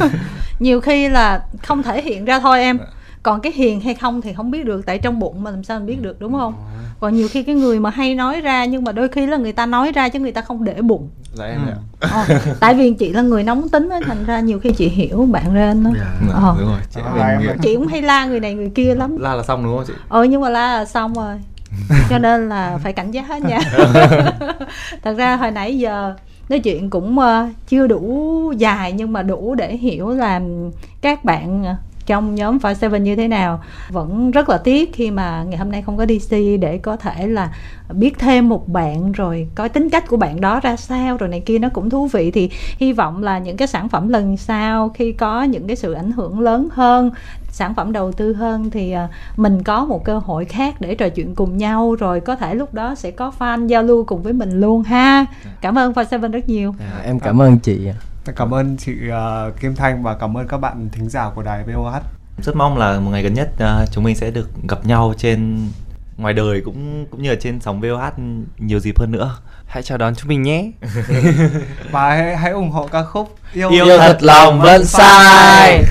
A: nhiều khi là không thể hiện ra thôi em còn cái hiền hay không thì không biết được tại trong bụng mà làm sao mình biết được đúng không còn nhiều khi cái người mà hay nói ra nhưng mà đôi khi là người ta nói ra chứ người ta không để bụng.
D: Dạ em ạ.
A: Ờ, tại vì chị là người nóng tính á thành ra nhiều khi chị hiểu bạn Ren đó Ờ.
D: đúng rồi chị
B: À, em là-
A: chị cũng hay la người này người kia lắm.
D: La là xong đúng không chị?
A: Ờ nhưng mà la là xong rồi. Cho nên là phải cảnh giác hết nha. Thật ra hồi nãy giờ nói chuyện cũng ờ, chưa đủ dài nhưng mà đủ để hiểu là các bạn trong nhóm Five Seven như thế nào. Vẫn rất là tiếc khi mà ngày hôm nay không có DC để có thể là biết thêm một bạn rồi coi tính cách của bạn đó ra sao rồi này kia. Nó cũng thú vị. Thì hy vọng là những cái sản phẩm lần sau khi có những cái sự ảnh hưởng lớn hơn sản phẩm đầu tư hơn thì à, mình có một cơ hội khác để trò chuyện cùng nhau rồi có thể lúc đó sẽ có fan giao lưu cùng với mình luôn ha. Cảm ơn Five Seven rất nhiều.
C: À, em cảm ơn. chị
B: cảm ơn chị ờ, Kim Thanh và cảm ơn các bạn thính giả của đài VOH
D: rất mong là một ngày gần nhất à, chúng mình sẽ được gặp nhau trên ngoài đời cũng cũng như là trên sóng VOH nhiều dịp hơn nữa.
E: Hãy chào đón chúng mình nhé.
B: Và hãy, hãy ủng hộ ca khúc
D: Yêu thật lòng vẫn sai.